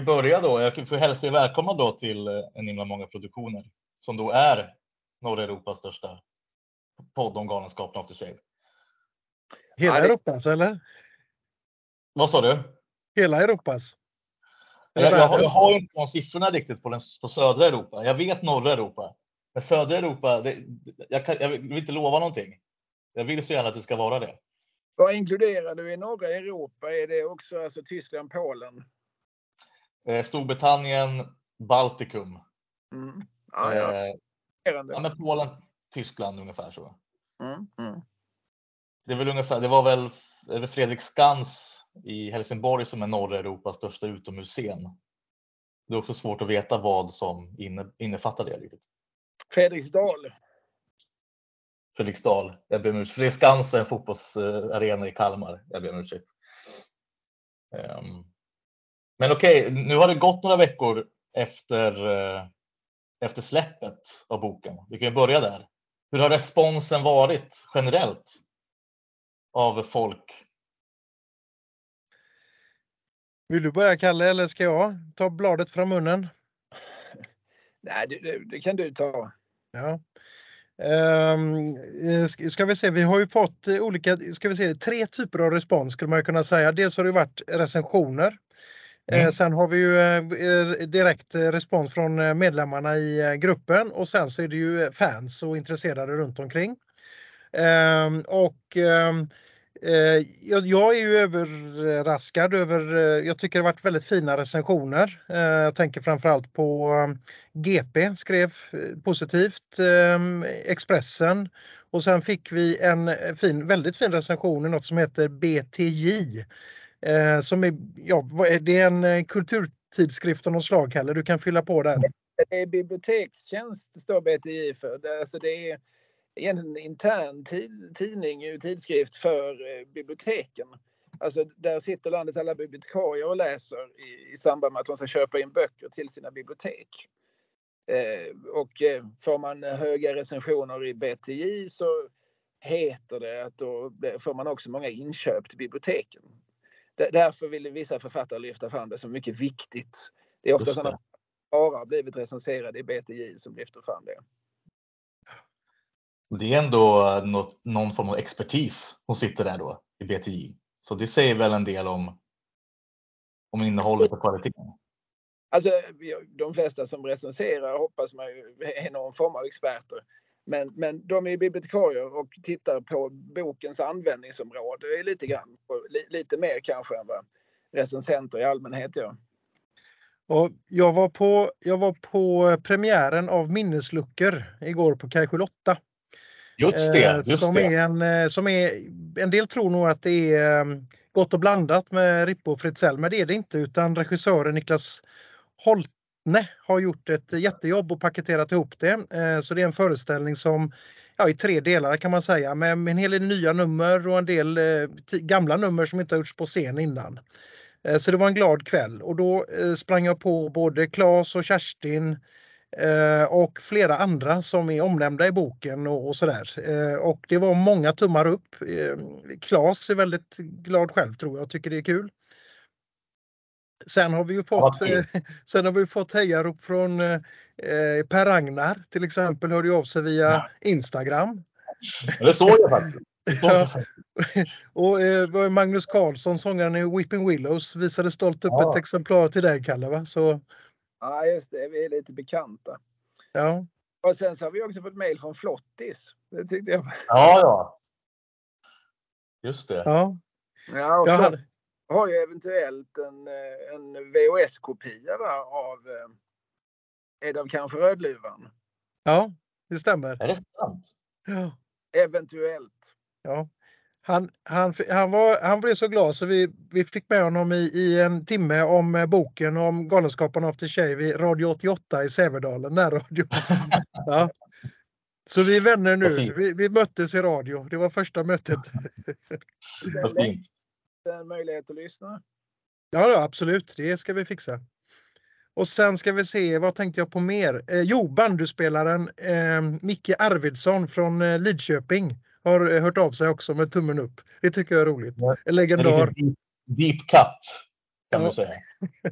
vi kan ju börja då. Jag får hälsa er välkomna då till eh, en himla många produktioner som då är norra Europas största podd om Galenskapen After Shave. Hela Ja, det- Europas eller? Vad sa du? Hela Europas? Jag, jag, har- jag har ju inte de siffrorna riktigt på, den, på södra Europa. Jag vet norra Europa. Men södra Europa, det, jag, kan, jag vill inte lova någonting. Jag vill så gärna att det ska vara det. Vad inkluderar du i norra Europa? Är det också alltså Tyskland, Polen? Eh, Storbritannien, Baltikum. Mm. Ja, ja. Eh, ja, men Polen, Tyskland ungefär så. Mm. Mm. Det, är väl ungefär, det var väl Fredrik Skans i Helsingborg som är norra Europas största utomhusscen. Det är också svårt att veta vad som inne, innefattar det riktigt. Fredriksdal. Fredriksdal, jag ber om ursäkt. Fredrik Skans är en fotbollsarena i Kalmar. Jag ber om ursäkt. Ehm, Men okej, nu har det gått några veckor efter, eh, efter släppet av boken. Vi kan ju börja där. Hur har responsen varit generellt av folk? Vill du börja Kalle eller ska jag ta bladet från munnen? Nej, det, det, det kan du ta. Ja. Eh, ska- vi se, vi har ju fått eh, olika, ska vi se, tre typer av respons skulle man kunna säga. Dels har det varit recensioner. Mm. Eh, sen har vi ju eh, eh, direkt respons från medlemmarna i gruppen och sen så är det ju fans och intresserade runt omkring. Ehm, och ehm, eh, jag, är ju överraskad över, jag tycker det varit väldigt fina recensioner. Jag tänker framförallt på eh, GP skrev positivt, ehm, Expressen och sen fick vi en fin, väldigt fin recension i något som heter BTJ. Eh, som är, ja, är det är en eh, kulturtidskrift av något slag, Kalle. Du kan fylla på där. Det är bibliotekstjänst står BTI för. Det, alltså det är egentligen en intern tid, tidning, eh, tidskrift för eh, biblioteken. Alltså där sitter landets alla bibliotekarier och läser i, i samband med att de ska köpa in böcker till sina bibliotek. Eh, och eh, får man höga recensioner i BTI så heter det att då får man också många inköp till biblioteken. Därför vill vissa författare lyfta fram det som mycket viktigt. Det är ofta sådana det. bara blivit recenserade i BTJ som lyfter fram det. Det är ändå något, någon form av expertis som sitter där då i BTI. Så det säger väl en del om, om innehållet och kvaliteten. Alltså, de flesta som recenserar hoppas man ju är någon form av experter. Men, men de är bibliotekarier och tittar på bokens användningsområde lite grann. Och li, lite mer kanske än vad recensenter i allmänhet gör. Och jag, var på, jag var på premiären av Minnesluckor igår på Kaj 8. Just det, Eh, just som, det. Är en, eh, som är, en del tror nog att det är eh, gott och blandat med Rippe och Fritzell, men det är det inte utan regissören Niklas Holtne har gjort ett jättejobb och paketerat ihop det. Eh, så det är en föreställning som ja, i tre delar kan man säga med, en hel del nya nummer och en del eh, gamla nummer som inte har gjorts på scen innan. Eh, så det var en glad kväll och då sprang jag på både Claes och Kerstin och flera andra som är omnämnda i boken och, och sådär. Och det var många tummar upp. Claes är väldigt glad själv tror jag, och tycker det är kul. Sen har vi ju fått, Ja, kul. eh, sen har vi fått hejarop från eh, eh, Per Ragnar till exempel, hörde av sig via Ja. Instagram. Det såg jag faktiskt. Ja. Och eh, Magnus Karlsson, sångaren i Weeping Willows, visade stolt upp Ja. ett exemplar till dig Kalle. Va? Så, Ja, just det. Vi är lite bekanta. ja. Och sen så har vi också fått mejl från Flottis. Det tyckte jag. Ja, ja. Just det. Ja. Ja, och Jag Flottis hade, har ju eventuellt en, eh, en VHS-kopia av eh, är det av kanske Rödluvan? ja, det stämmer. Är det sant? Ja. Eventuellt. Ja. Han, han, han, var, han blev så glad så vi, vi fick med honom i, i en timme om eh, boken om Galenskaparna After Shave i Radio 88 i Sävedalen, närradio. Ja. Så vi är vänner nu. Vi, vi möttes i radio. Det var första mötet. En möjlighet att lyssna. Ja, ja, absolut. Det ska vi fixa. Och sen ska vi se, vad tänkte jag på mer? Eh, jo, bandyspelaren eh, Micke Arvidsson från eh, Lidköping har eh, hört av sig också med tummen upp. Det tycker jag är roligt. Ja. En En legendar. deep, deep cut. Kan ja. du säga.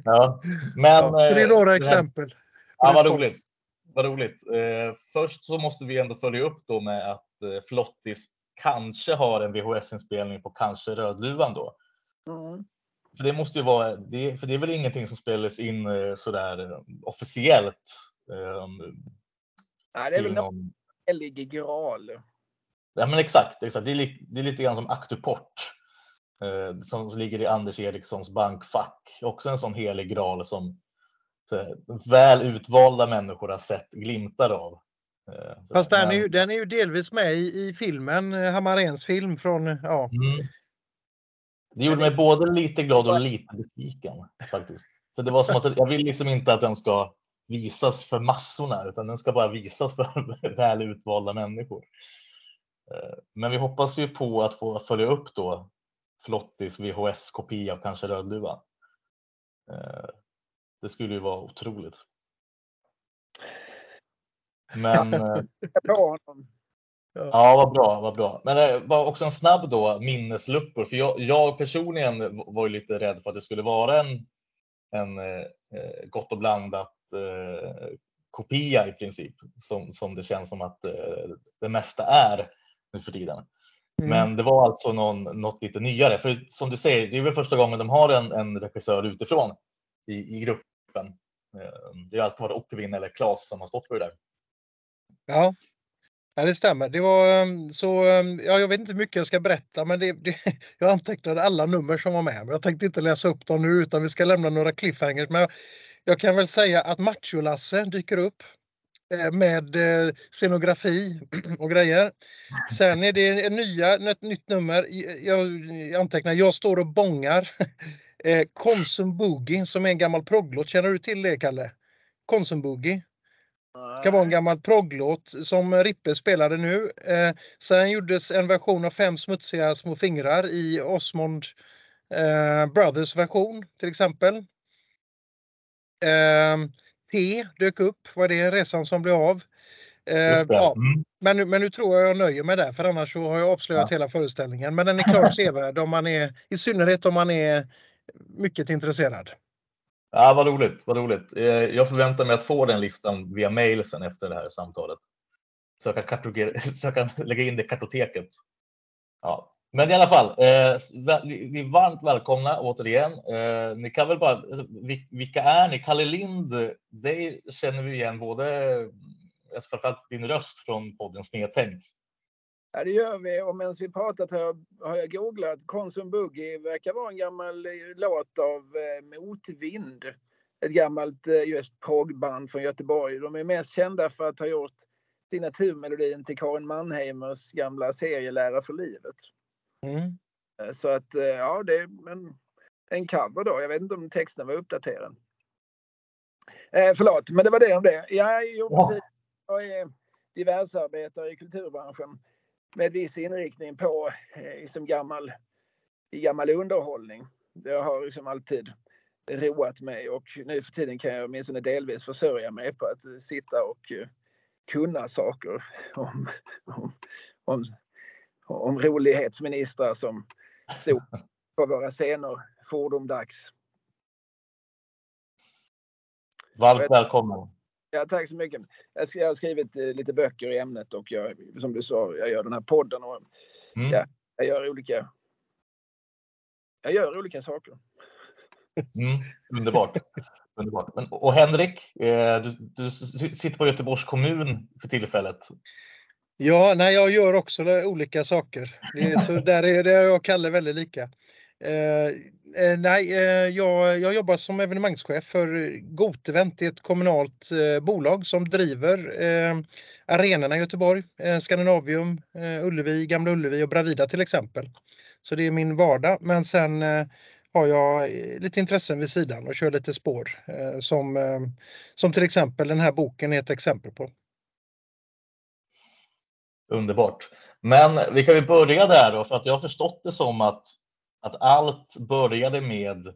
Ja. Men, ja, så det är några exempel. Ja, vad roligt. Vad roligt. Eh, först så måste vi ändå följa upp då med att eh, Flottis kanske har en VHS-inspelning på kanske Rödluvan då. Mm. För det måste ju vara, det, för det är väl ingenting som spelas in eh, sådär eh, officiellt? Eh, Nej, det är väl någon helig graal. Ja men exakt, exakt. Det, är li, det är lite grann som Aktuport eh, som ligger i Anders Erikssons bankfack. Också en sån helig graal som så, väl utvalda människor har sett glimtar av. Eh, Fast den är, ju, den är ju delvis med i, i filmen, Hammaréns film från, ja. Mm. Det gjorde mig både lite glad och lite besviken faktiskt. För det var som att jag vill liksom inte att den ska visas för massorna utan den ska bara visas för väl utvalda människor. Eh, men vi hoppas ju på att få följa upp då Flottis VHS-kopia av kanske Rödluva. Eh, det skulle ju vara otroligt. Men... Ja, vad bra, vad bra. Men det var också en snabb då minnesluckor, för jag, jag personligen var ju lite rädd för att det skulle vara en, en eh, gott och blandat eh, kopia i princip, som, som det känns som att eh, det mesta är nu för tiden. Mm. Men det var alltså någon, något lite nyare, för som du säger, det är väl första gången de har en, en regissör utifrån i, i gruppen. Eh, det har alltid varit Okvin eller Klas som har stått för det där. Ja, Ja, det stämmer. Det var ehm, så, ehm, ja, jag vet inte hur mycket jag ska berätta, men det, det, jag antecknade alla nummer som var med. Men jag tänkte inte läsa upp dem nu, utan vi ska lämna några cliffhangers. Men jag, jag kan väl säga att Macho-Lasse dyker upp eh, med eh, scenografi och grejer. Sen är det nya, ett nytt nummer. Jag, jag antecknar, jag står och bångar. Eh, Konsum Boogie som är en gammal progglåt. Känner du till det, Kalle? Konsum Boogie. Det kan vara en gammal progglåt som Rippe spelade nu. Eh, sen gjordes en version av Fem smutsiga små fingrar i Osmond eh, Brothers version till exempel. Eh, T dök upp, var det resan som blev av. Eh, ja, mm. men, nu, men nu tror jag jag nöjer mig där för annars så har jag avslöjat ja. hela föreställningen. Men den är klart sevärd om man är, i synnerhet om man är mycket intresserad. Ja, vad roligt, vad roligt. Eh, jag förväntar mig att få den listan via mail sen efter det här samtalet. Så jag kan, så jag kan lägga in det i kartoteket. Ja. Men i alla fall, eh, ni är varmt välkomna återigen. Eh, ni kan väl bara, alltså, vilka är ni? Kalle Lind, dig känner vi igen både, eh, framförallt din röst från podden Snedtänkt. Ja, det gör vi. Och medan vi pratat här har jag googlat. Konsum Boogie verkar vara en gammal eh, låt av eh, Motvind. Ett gammalt eh, just progband från Göteborg. De är mest kända för att ha gjort signaturmelodin till Karin Mannheimers gamla serielära för livet. Mm. Så att ja, det är en, en cover då. Jag vet inte om texten var uppdaterad. Eh, förlåt, men det var det om det. Ja, jo, precis. Jag är diversarbetare i kulturbranschen med viss inriktning på eh, liksom gammal, gammal underhållning. Det har liksom alltid roat mig och nu för tiden kan jag åtminstone delvis försörja mig på att eh, sitta och eh, kunna saker om, om, om, om rolighetsministrar som stod på våra scener fordomdags. Varmt välkommen! Ja, tack så mycket. Jag har skrivit eh, lite böcker i ämnet och jag, som du sa, jag gör den här podden och mm. ja, jag gör olika jag gör olika saker. Mm, underbart. underbart. Men, och Henrik, eh, du, du sitter på Göteborgs kommun för tillfället. Ja, nej, jag gör också olika saker. Det är, så där är det jag och Kalle väldigt lika. Eh, eh, nej, eh, jag, jag jobbar som evenemangschef för Gotevent, ett kommunalt eh, bolag som driver eh, arenorna i Göteborg. Eh, eh, Ullevi, Gamla Ullevi och Bravida till exempel. Så det är min vardag. Men sen eh, har jag lite intressen vid sidan och kör lite spår som, som till exempel den här boken är ett exempel på. Underbart. Men vi kan ju börja där då, för att jag har förstått det som att, att allt började med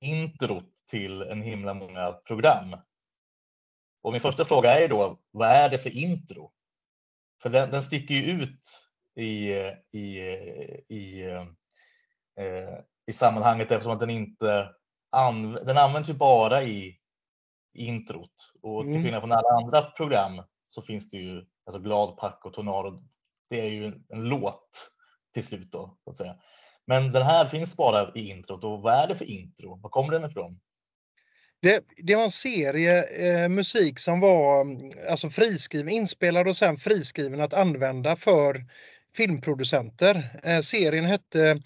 introt till en himla många program. Och min första fråga är då, vad är det för intro? För den, den sticker ju ut i, i, i, eh, i sammanhanget eftersom att den inte an, den används ju bara i introt och till Mm. skillnad från alla andra program så finns det ju alltså Glad Pack och Tornado. Det är ju en, en låt till slut då så att säga. Men den här finns bara i introt och vad är det för intro? Var kommer den ifrån? Det, det var en serie eh, musik som var mm, alltså friskriven, inspelad och sen friskriven att använda för filmproducenter. Eh, serien hette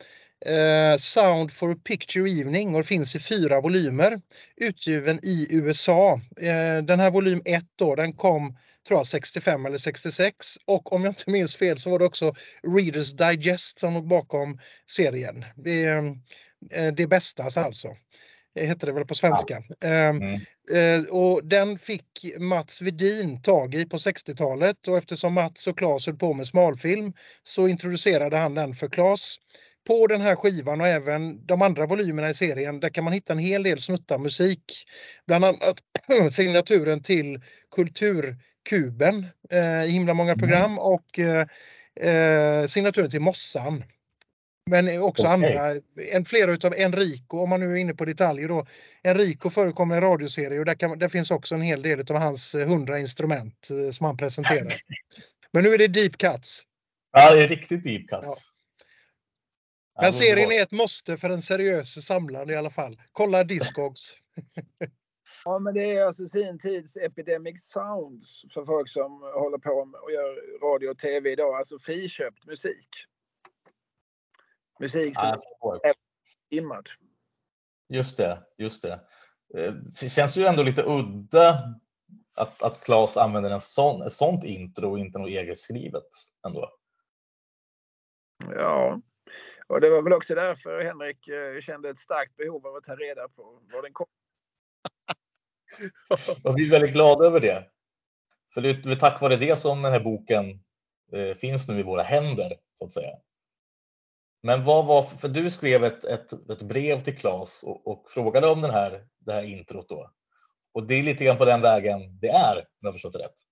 eh, Sound for a Picture Evening och finns i fyra volymer. Utgiven i USA. Eh, den här volym 1 då, den kom tror jag 65 eller 66 och om jag inte minns fel så var det också Readers Digest som låg bakom serien. Det, eh, det bästa alltså. Det hette det väl på svenska. Ehm, Mm. Eh, och den fick Mats Vedin tag i på 60-talet och eftersom Mats och Claes höll på med smalfilm så introducerade han den för Claes. På den här skivan och även de andra volymerna i serien där kan man hitta en hel del snuttar musik. Bland annat signaturen till Kulturkuben eh, i himla många Mm. program och eh, eh, signaturen till Mossan. Men också Okej. andra, en, flera utav Enrico, om man nu är inne på detaljer då. Enrico förekommer i en radioserie och där, kan, där finns också en hel del av hans eh, 100 instrument som han presenterar. Men nu är det Deep Cuts. Ja, det är riktigt deep cuts. Ja. Men serien är ett måste för en seriös samlare i alla fall. Kolla Discogs. Ja, men det är alltså sin tids Epidemic Sounds för folk som håller på med och gör radio och tv idag. Alltså friköpt musik. Musik som är immad. Just det, just det. Eh, Det känns ju ändå lite udda att, att Claes använder en sån, ett sånt intro och inte något egetskrivet ändå. Ja, och det var väl också därför Henrik eh, kände ett starkt behov av att ta reda på var den kom. Och vi är väldigt glada över det. För det är tack vare det som den här boken eh, finns nu i våra händer så att säga. Men vad var, för du skrev ett, ett, ett brev till Claes och, och frågade om den här, det här introt då. Och det är lite grann på den vägen det är, om jag förstått det rätt.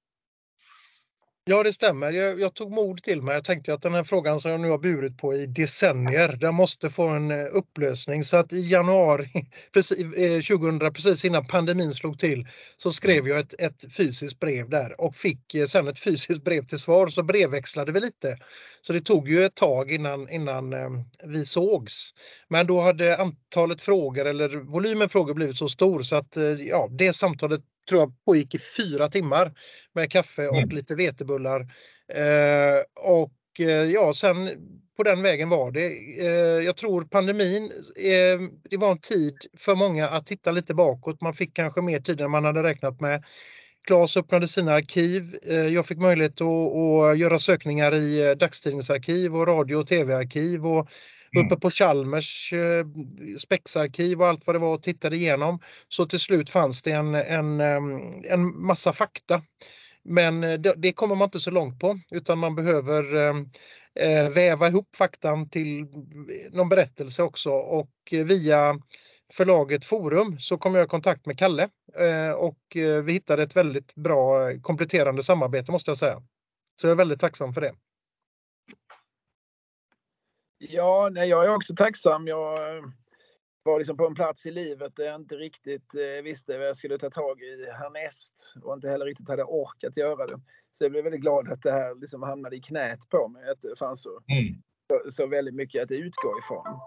Ja, det stämmer. Jag, jag tog mod till mig. Jag tänkte att den här frågan som jag nu har burit på i decennier, den måste få en eh, upplösning. Så att i januari precis, eh, 2000, precis innan pandemin slog till, så skrev jag ett, ett fysiskt brev där och fick eh, sen ett fysiskt brev till svar. Så brevväxlade vi lite. Så det tog ju ett tag innan, innan eh, vi sågs. Men då hade antalet frågor eller volymen frågor blivit så stor så att eh, ja, det samtalet tror jag pågick i fyra timmar med kaffe och Mm. lite vetebullar. Eh, och eh, ja, sen på den vägen var det. Eh, jag tror pandemin, eh, det var en tid för många att titta lite bakåt. Man fick kanske mer tid än man hade räknat med. Claes öppnade sina arkiv. Eh, jag fick möjlighet att, att göra sökningar i eh, dagstidningsarkiv och radio och tv-arkiv och Mm. uppe på Chalmers eh, spexarkiv och allt vad det var och tittade igenom. Så till slut fanns det en, en, en massa fakta. Men eh, det, det kommer man inte så långt på utan man behöver eh, väva ihop faktan till någon berättelse också och eh, via förlaget Forum så kom jag i kontakt med Kalle eh, och vi hittade ett väldigt bra kompletterande samarbete måste jag säga. Så jag är väldigt tacksam för det. Ja, nej, jag är också tacksam. Jag eh, var liksom på en plats i livet där jag inte riktigt eh, visste vad jag skulle ta tag i härnäst och inte heller riktigt hade orkat göra det. Så jag blev väldigt glad att det här liksom hamnade i knät på mig. Att det fanns så, Mm. så, så väldigt mycket att utgå ifrån.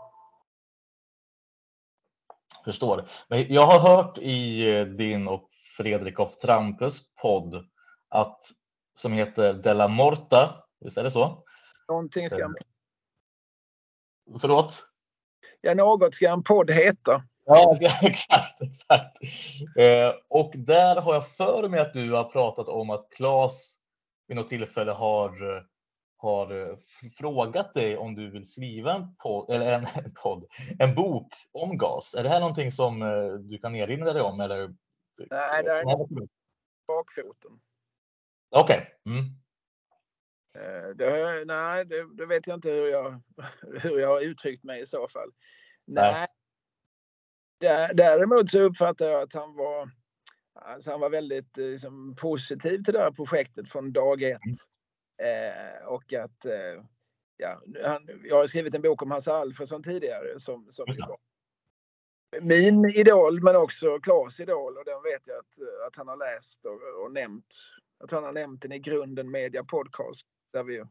Förstår. Men jag har hört i eh, din och Fredrik af Trampes podd att som heter Della Morta, visst är det så? Någonting ska, Förlåt? ja, något ska en podd heta. Ja, exakt. exakt. Eh, och där har jag för mig att du har pratat om att Claes vid något tillfälle har, har eh, frågat dig om du vill skriva en podd, eller en, en podd, en bok om gas. Är det här någonting som eh, du kan erinra dig om? Eller? Nej, det är bakfoten. Okej. Mm. Eh, Det, nej, det, det vet jag inte hur jag, hur jag har uttryckt mig i så fall. Nej. Nej. Dä- Däremot så uppfattar jag att han var, alltså han var väldigt eh, liksom, positiv till det här projektet från dag ett. Eh, och att eh, ja, han, jag har skrivit en bok om Hasse Alfredson tidigare som, som var min idol men också Klas idol och den vet jag att, att han har läst och, och nämnt. Jag tror han har nämnt den i Grunden Media Podcast där vi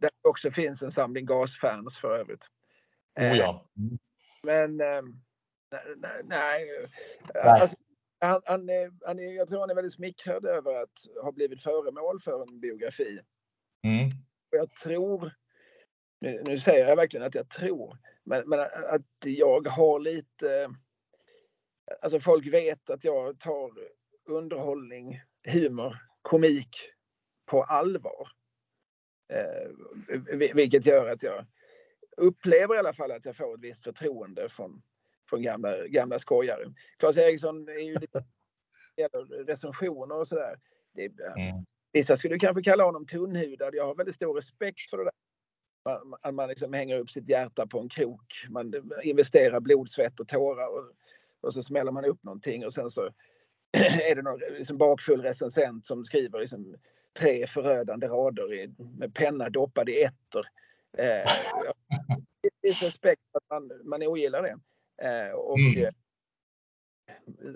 där också finns en samling gasfans för övrigt. Oh ja. Men eh, nej, nej. Alltså, han, han, han, jag tror han är väldigt smickrad över att ha blivit föremål för en biografi. Mm. Och jag tror, nu, nu, säger jag verkligen att jag tror, men, men att jag har lite, alltså folk vet att jag tar underhållning, humor, komik på allvar. Eh, vilket gör att jag upplever i alla fall att jag får ett visst förtroende från, från gamla, gamla skojare. Claes Eriksson är ju lite recensioner och sådär. Mm. Vissa skulle kanske kalla honom tunnhudad. Jag har väldigt stor respekt för det där. Man, man liksom hänger upp sitt hjärta på en krok. Man investerar blod, svett och tårar och, och så smäller man upp någonting och sen så är det någon liksom bakfull recensent som skriver liksom tre förödande rader i, med penna doppad i etter. Eh, viss respekt att man, man ogillar det. Eh, och, mm. Eh,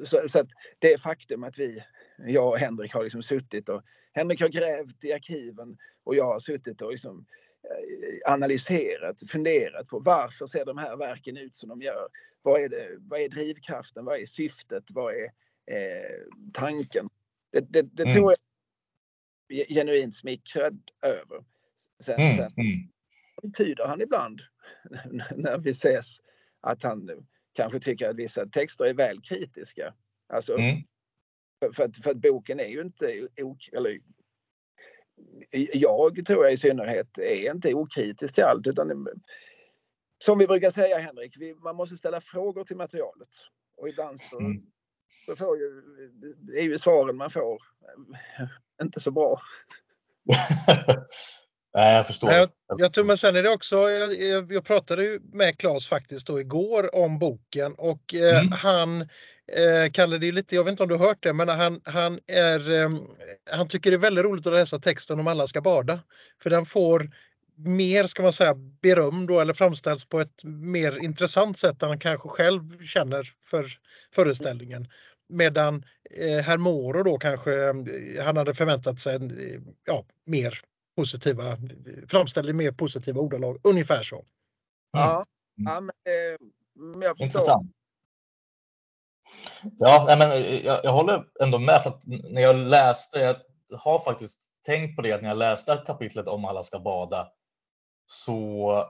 så, så, att det faktum att vi, jag och Henrik har liksom suttit och Henrik har grävt i arkiven och jag har suttit och liksom eh, analyserat, funderat på varför ser de här verken ut som de gör? Vad är, det, vad är drivkraften? Vad är syftet? Vad är eh, tanken? Det, det, det mm. tror jag genuint smickrad över. Sen, mm. sen mm. tyder han ibland när vi ses att han kanske tycker att vissa texter är väl kritiska. Alltså, mm. för, att, för att boken är ju inte, eller jag tror jag i synnerhet är inte okritisk till allt utan som vi brukar säga Henrik, vi, man måste ställa frågor till materialet. Och ibland så, mm. så får ju, är ju svaren man får inte så bra. Nej, jag förstår. Jag, jag tror, men sen är det också, jag, jag pratade ju med Claes faktiskt då igår om boken och eh, mm. han eh, kallade det lite, jag vet inte om du har hört det, men han, han, är, eh, han tycker det är väldigt roligt att läsa texten om alla ska bada. För den får mer, ska man säga, beröm då eller framställs på ett mer intressant sätt än han kanske själv känner för föreställningen. Medan Herr Moro då kanske, eh, han hade förväntat sig ja, mer positiva, framställde mer positiva ordalag. Ungefär så. Mm. Ja, ja men, eh, jag förstår. Intressant. Ja, men eh, jag, jag, håller ändå med för att när jag läste, jag har faktiskt tänkt på det att när jag läste kapitlet om alla ska bada så,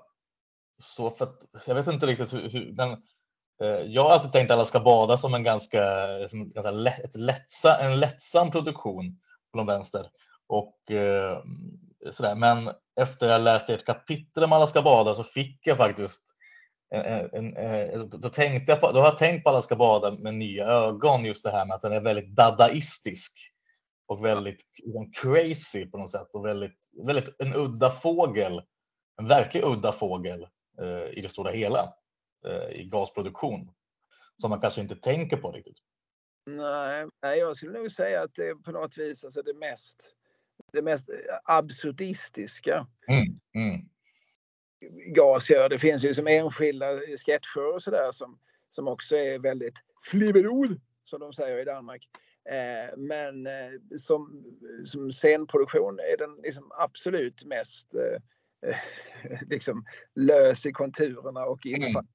så för att, jag vet inte riktigt hur, hur men eh, Eh, jag har alltid tänkt att alla ska bada som en ganska, som ganska lätt, ett lättsa, en lättsam produktion från vänster och eh, sådär. Men efter jag läste ett kapitel om Alla ska bada så fick jag faktiskt en, en, en, då, tänkte jag på, då har jag tänkt på Alla ska bada med nya ögon, just det här med att den är väldigt dadaistisk och väldigt liksom, crazy på något sätt och väldigt, väldigt en udda fågel. En verklig udda fågel eh, i det stora hela i gasproduktion som man kanske inte tänker på riktigt. Nej, jag skulle nog säga att det är på något vis alltså det mest det mest absurdistiska. Mm, mm. Gas gör. Det finns ju som enskilda sketcher och sådär som, som också är väldigt flibberod som de säger i Danmark. Eh, men eh, som, som scenproduktion är den liksom absolut mest eh, liksom lös i konturerna och infall. Mm.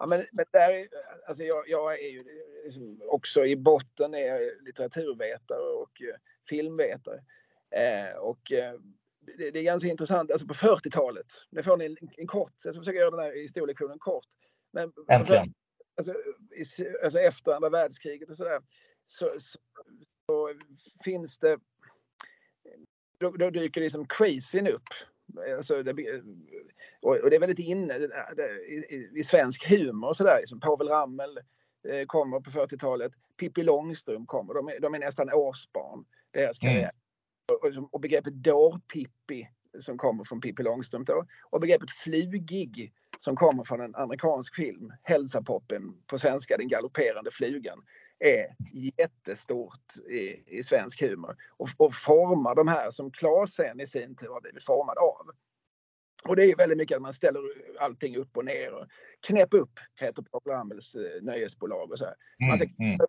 Ja, men, men där är, alltså jag, jag är ju liksom också i botten är litteraturvetare och filmvetare. Eh, och eh, det, det, är ganska intressant, alltså på 40-talet, nu får ni en, en kort, jag ska försöka göra den här historielektionen kort. Men, Äntligen. Alltså, alltså efter andra världskriget och sådär så, så, så finns det då, då dyker liksom crazyn upp. Alltså det, och det är väldigt inne i, i, svensk humor och sådär. Liksom Povel Ramel eh, kommer på 40-talet. Pippi Långstrump kommer. De är, de är nästan årsbarn deras karriär. Mm. Och, och begreppet dårpippi som kommer från Pippi Långstrump då. Och begreppet flugig som kommer från en amerikansk film, Hälsapoppen på svenska, Den galopperande flugan, är jättestort i, i svensk humor och, och formar de här som Claes sen i sin tur har blivit formad av. Och det är väldigt mycket att man ställer allting upp och ner. Och knäpp upp heter Povel Ramels eh, nöjesbolag och så här. Man ska Mm, mm.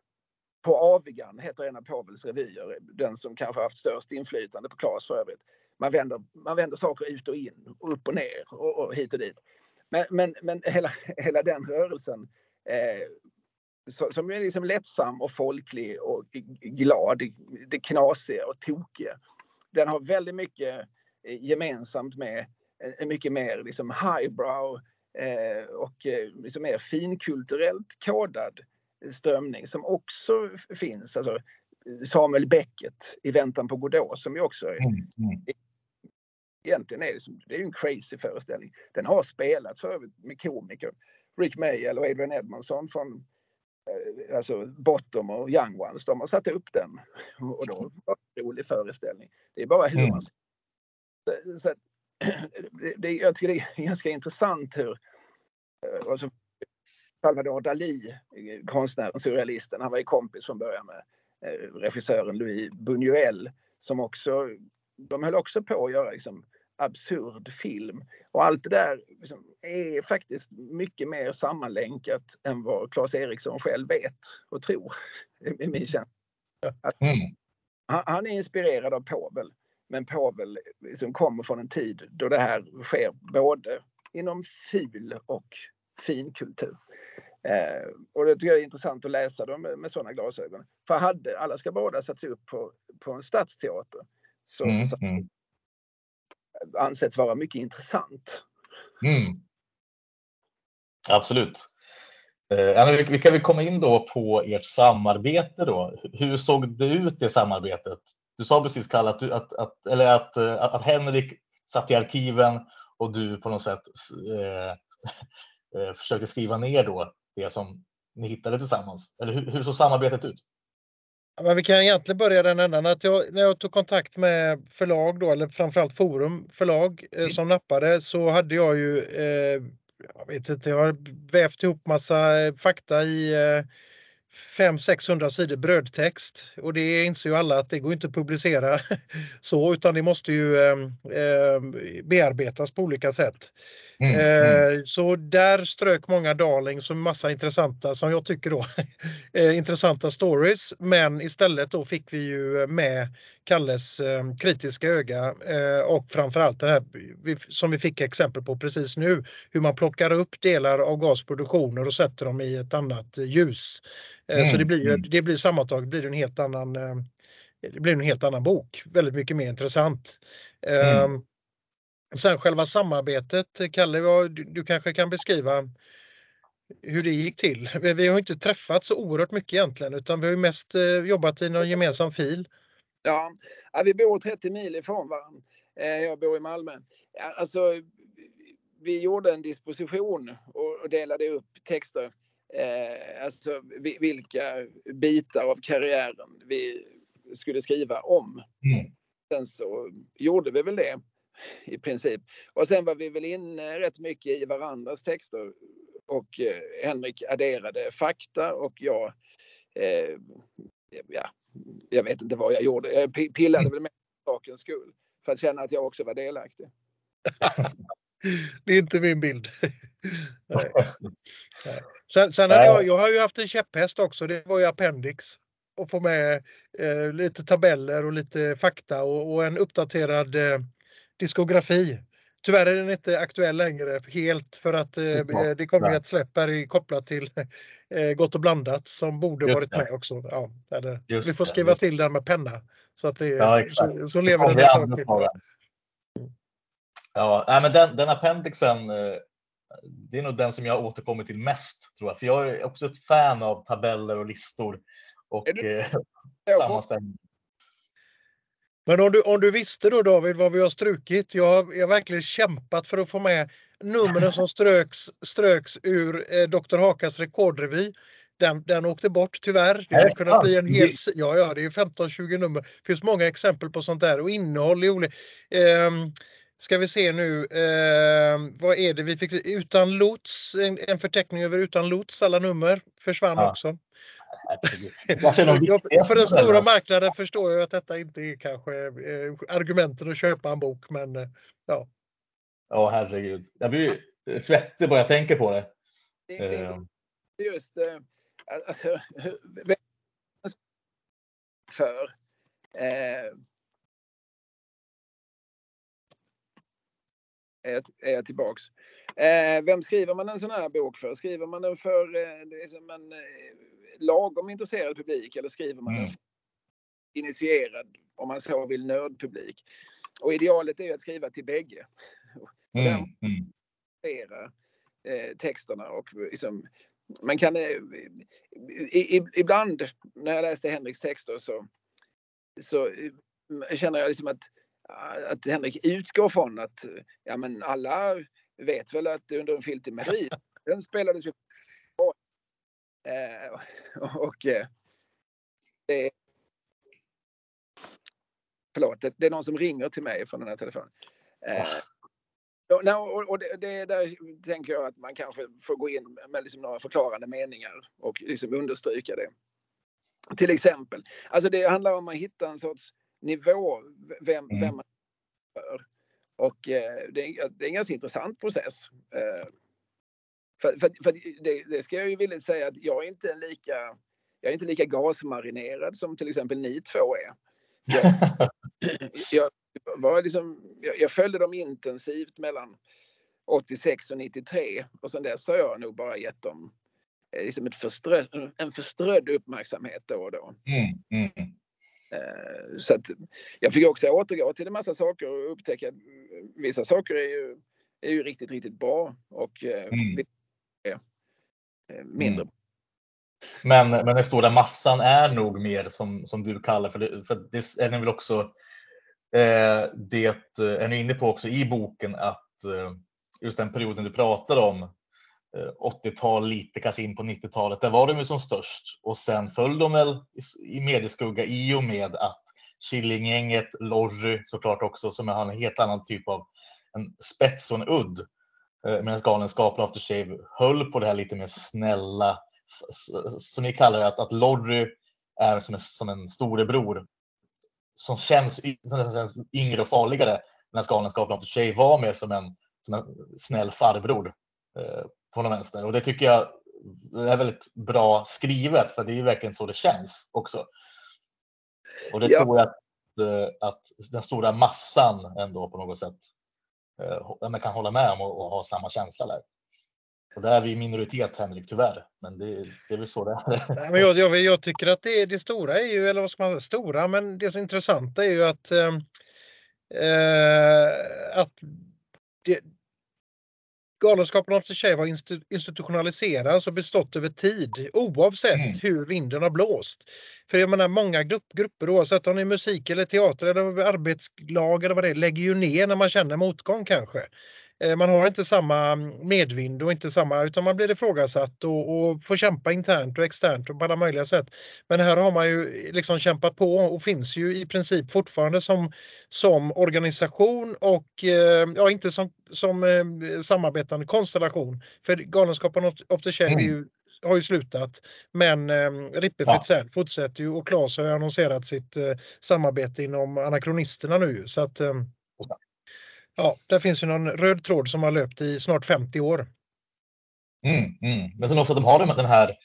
på Avigan heter en av Povels revyer, den som kanske haft störst inflytande på Klas för övrigt. Man vänder, man vänder saker ut och in, och upp och ner och, och hit och dit. Men, men, men hela, hela den rörelsen eh, som är liksom lättsam och folklig och glad, det, knasiga och tokiga. Den har väldigt mycket eh, gemensamt med en, en mycket mer liksom highbrow eh, och eh, liksom mer finkulturellt kodad strömning som också finns. Alltså, Samuel Beckett i Väntan på Godot som ju också är, Mm, mm. egentligen är det, som, det är en crazy föreställning. Den har spelats för med komiker. Rick Mayall och Adrian Edmondson från eh, alltså Bottom och Young Ones. De har satt upp den och då var det en rolig föreställning. Det är bara hur Mm. man så, så det, det, jag tycker det är ganska intressant hur eh, alltså, Salvador Dalí, eh, konstnären, surrealisten, han var ju kompis från början med eh, regissören Louis Buñuel som också, de höll också på att göra liksom, absurd film. Och allt det där liksom, är faktiskt mycket mer sammanlänkat än vad Claes Eriksson själv vet och tror. I min känsla. Mm. Han, han är inspirerad av Povel. Men Povel liksom kommer från en tid då det här sker både inom fil och finkultur. Eh, och det tycker jag är intressant att läsa dem med, med sådana glasögon. För hade Alla ska båda satts upp på, på en stadsteater så, Mm, så mm ansetts vara mycket intressant. Mm. Absolut. Eh, vi, kan väl komma in då på ert samarbete då. Hur såg det ut det samarbetet? Du sa precis Kalle att, du, att, att, eller att, eh, att Henrik satt i arkiven och du på något sätt eh, eh, försökte skriva ner då det som ni hittade tillsammans. Eller hur, hur såg samarbetet ut? Men vi kan egentligen börja den ändan att jag, när jag tog kontakt med förlag då, eller framförallt Forum förlag eh, som nappade så hade jag ju, eh, jag vet inte, jag har vävt ihop massa eh, fakta i eh, 500-600 sidor brödtext och det inser ju alla att det går inte att publicera så utan det måste ju eh, eh, bearbetas på olika sätt. Mm, mm, Eh, Så där strök många darlings och massa intressanta, som jag tycker då, eh, intressanta stories. Men istället då fick vi ju med Kalles eh, kritiska öga eh, och framförallt det här som vi fick exempel på precis nu. Hur man plockar upp delar av gasproduktioner och sätter dem i ett annat ljus. Eh, Så Mm, det blir, ju- mm. det blir sammantaget blir en helt annan eh, det blir en helt annan bok. Väldigt mycket mer intressant. Mm. Ehm, Sen själva samarbetet, Kalle, du, kanske kan beskriva hur det gick till. Vi har inte träffats så oerhört mycket egentligen utan vi har mest eh, jobbat i någon gemensam fil. Ja, vi bor 30 mil ifrån varandra. Eh, Jag bor i Malmö. Alltså, vi gjorde en disposition och delade upp texter. Eh, alltså vi- vilka bitar av karriären vi skulle skriva om. Mm. Sen så gjorde vi väl det i princip. Och sen var vi väl inne rätt mycket i varandras texter. Och eh, Henrik adderade fakta och jag eh, ja, jag vet inte vad jag gjorde. Jag pi- pillade väl med sakens skull. För att känna att jag också var delaktig. Det är inte min bild. Nej. Sen, sen har jag, jag har ju haft en käpphäst också, det var ju appendix. Och få med eh, lite tabeller och lite fakta och, och en uppdaterad eh, diskografi. Tyvärr är den inte aktuell längre helt för att eh, det kommer ett släpp här kopplat till eh, Gott och blandat som borde Just varit det. med också. Ja, eller, vi får det, skriva just till den med penna. Så att det, Ja, så, så lever den ett tag till. Ja, nej, men den, den appendixen, eh, det är nog den som jag återkommer till mest tror jag. För jag är också ett fan av tabeller och listor och eh, sammanställningar. Men om du, om du visste då David vad vi har strukit. Jag har, jag har verkligen kämpat för att få med numren som ströks, ströks ur eh, Dr. Hakas rekordrevy. Den, den åkte bort tyvärr. Det hade kunnat bli en hel Ja, ja, det är 15-20 nummer. Det finns många exempel på sånt där och innehåll i olika... Ehm, ska vi se nu. ehm, vad är det vi fick? Utan lots. En, en förteckning över utan lots. Alla nummer försvann Ja. också. För den stora marknaden förstår jag att detta inte är kanske eh, argumenten att köpa en bok men eh, ja. Ja, herregud. Jag blir svettig bara jag tänker på det. Det, det Ehm, just eh, alltså, för är är tillbaks. Eh, vem skriver man en sån här bok för? Skriver man den för eh, det är som en eh, lagom intresserad publik eller skriver man Mm. den för initierad, om man så vill, nördpublik? Och idealet är ju att skriva till bägge. mm, mm, eh, texterna och liksom, man kan eh, i, i, ibland när jag läste Henriks texter så, så eh, känner jag liksom att, att Henrik utgår från att ja, men alla vet väl att under en filt i Madrid, den spelades ju eh, och eh, det, förlåt, det, det är någon som ringer till mig från den här telefonen. Ja, nej, och och det, det där tänker jag att man kanske får gå in med liksom några förklarande meningar och liksom understryka det. Till exempel, alltså det handlar om att hitta en sorts nivå, vem, Mm. vem man för. Och eh, det, är, det är en ganska intressant process. Eh, för för, för det, det ska jag ju villigt säga att jag är inte lika, jag är inte lika gasmarinerad som till exempel ni två är. Jag, jag, var liksom, jag, jag följde dem intensivt mellan 86 och 93 och sen dess har jag nog bara gett dem eh, liksom ett förströ, en förströdd uppmärksamhet då och då. mm, mm. Eh, Så att jag fick också återgå till en massa saker och upptäcka att vissa saker är ju, är ju riktigt, riktigt bra och eh, Mm. är eh, mindre. Mm. Men, men den stora massan är nog mer som, som du kallar för det, för det är ni väl också eh, det är ni inne på också i boken att eh, just den perioden du pratar om Eh, 80-tal, lite kanske in på 90-talet, där var de ju som störst och sen föll de väl i, medieskugga i och med att Killinggänget, Lorry såklart också som har en helt annan typ av en spets och en udd. Eh, medan Galenskapen och After Shave höll på det här lite mer snälla som ni kallar det, att, att Lorry är som en, som en storebror som känns, som känns yngre och farligare. Medan Galenskapen After Shave var mer som en, som en snäll farbror eh, på någon vänster. Och det tycker jag är väldigt bra skrivet för det är ju verkligen så det känns också. Och det Ja. tror jag att, eh, att den stora massan ändå på något sätt eh, man kan hålla med om och, och ha samma känsla där. Och där är vi i minoritet Henrik tyvärr, men det, det är väl så det är. Nej, men jag, jag, jag tycker att det, det stora är ju, eller vad ska man säga, stora, men det som är intressant är ju att, eh, eh, att det, Galenskapen After Shave har institu- institutionaliserats och bestått över tid oavsett Mm. hur vinden har blåst. För jag menar många grupp, grupper oavsett om det är musik eller teater eller arbetslag eller vad det är lägger ju ner när man känner motgång kanske. Eh, Man har inte samma medvind och inte samma utan man blir ifrågasatt och, och får kämpa internt och externt och på alla möjliga sätt. Men här har man ju liksom kämpat på och finns ju i princip fortfarande som, som organisation och eh, ja, inte som, som eh, samarbetande konstellation. För Galenskapen of, the Shave är ju, har ju slutat. Men eh, Rippe Ja. Fritzell fortsätter ju och Claes har ju annonserat sitt eh, samarbete inom Anakronisterna nu. Så att, eh, ja, där finns ju någon röd tråd som har löpt i snart 50 år. Mm, mm. Men sen också att de har den- här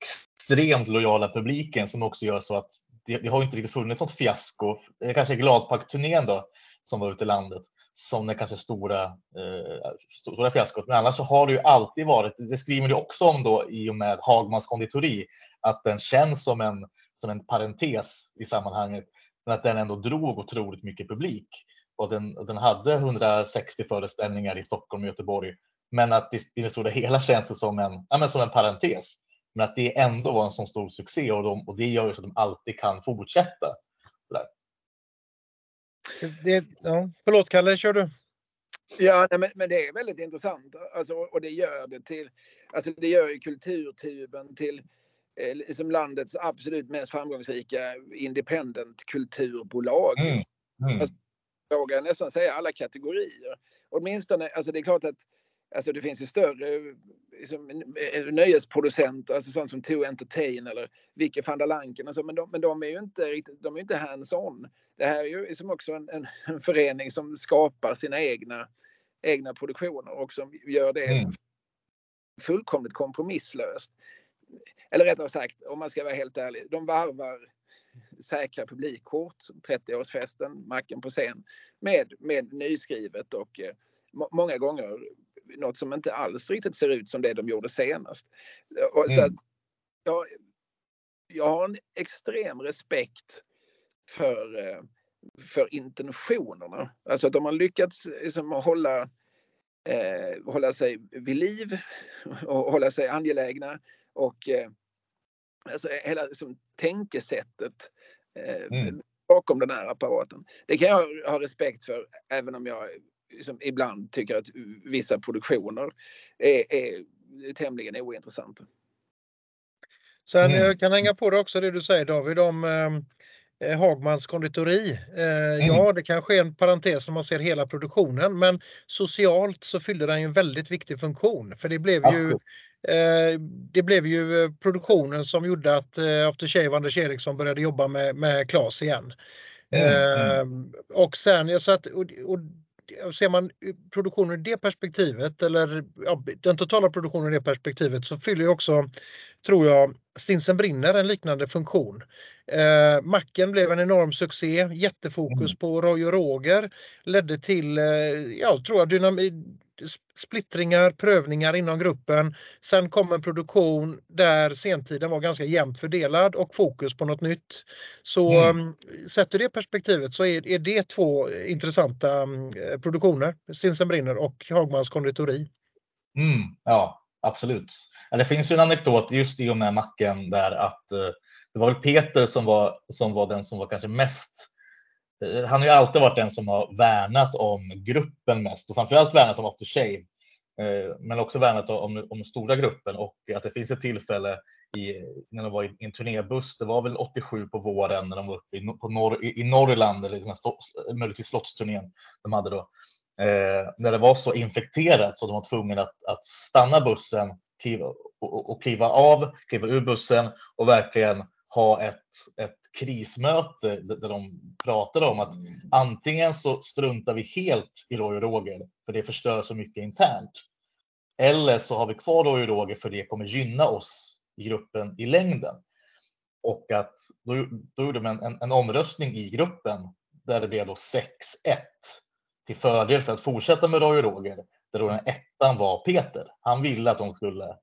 extremt lojala publiken som också gör så att det, det har inte riktigt funnits något fiasko. Det är kanske Gladpack-turnén då som var ute i landet som är kanske stora, eh, stora fiaskot. Men annars så har det ju alltid varit, det skriver du också om då i och med Hagmans konditori, att den känns som en, som en parentes i sammanhanget. Men att den ändå drog otroligt mycket publik. Och den, och den hade 160 föreställningar i Stockholm och Göteborg. Men att i, i det stora hela känns det som en, ja, men som en parentes. Men att det ändå var en sån stor succé och, de, och det gör ju så att de alltid kan fortsätta. Det, ja. Förlåt Kalle, kör du? Ja, nej, men, men det är väldigt intressant. Alltså, och det gör det till, alltså det gör ju kulturtuben till eh, liksom landets absolut mest framgångsrika independent kulturbolag. Mm. Mm. Alltså, vågar nästan säga alla kategorier. Åtminstone, alltså det är klart att alltså det finns ju större liksom, nöjesproducenter, alltså sånt som To Entertain eller Vicke van der Lanken och så, men de, men de är ju inte riktigt, de är inte hands-on. Det här är ju som också en, en, en förening som skapar sina egna egna produktioner och som gör det mm. fullkomligt kompromisslöst. Eller rättare sagt, om man ska vara helt ärlig, de varvar säkra publikkort, 30-årsfesten, Macken på scen, med, med nyskrivet och eh, många gånger något som inte alls riktigt ser ut som det de gjorde senast. Och, mm. så att, jag, jag har en extrem respekt för, eh, för intentionerna. Alltså att de har lyckats liksom hålla, eh, hålla sig vid liv och hålla sig angelägna och eh, alltså hela liksom, tänkesättet eh, mm. bakom den här apparaten. Det kan jag ha respekt för även om jag liksom, ibland tycker att vissa produktioner är, är tämligen ointressanta. Sen mm. jag kan hänga på det också det du säger David om eh, eh Hagmans konditori. Eh, mm. Ja, det kanske är en parentes om man ser hela produktionen, men socialt så fyllde den en väldigt viktig funktion. För det blev ju eh, det blev ju eh, produktionen som gjorde att eh, After Shave Anders Eriksson började jobba med, med Klas igen. Mm, mm. Ehm, och sen, så att, och, och ser man produktionen i det perspektivet eller ja, den totala produktionen i det perspektivet så fyller ju också, tror jag, Stinsen brinner en liknande funktion. Eh, Macken blev en enorm succé, jättefokus mm. på Roy och Roger, ledde till, eh, ja, tror jag, dynamik splittringar, prövningar inom gruppen. Sen kom en produktion där sentiden var ganska jämnt fördelad och fokus på något nytt. Så mm. Um, sett ur det perspektivet så är, är det två intressanta um, produktioner, Stinsen brinner och Hagmans konditori. Mm, ja, absolut. Det finns ju en anekdot just i och med macken där att uh, det var väl Peter som var, som var den som var kanske mest Eh, Eh, han har ju alltid varit den som har värnat om gruppen mest och framförallt värnat om After Shave. Eh, men också värnat om, om stora gruppen och att det finns ett tillfälle i, när de var i en turnébuss, det var väl 87 på våren när de var uppe i, på norr, i, Norrland eller såna möjligtvis slottsturnén de hade då. Eh, när det var så infekterat så de var tvungna att, att stanna bussen kliva, och, och kliva av, kliva ur bussen och verkligen ha ett, ett krismöte där de pratade om att antingen så struntar vi helt i Roy och Roger för det förstör så mycket internt. Eller så har vi kvar Roy och Roger för det kommer gynna oss i gruppen i längden. Och att då, då gjorde man en, en omröstning i gruppen där det blev då 6-1 till fördel för att fortsätta med Roy och Roger. Där då den ettan var Peter. Han ville att de skulle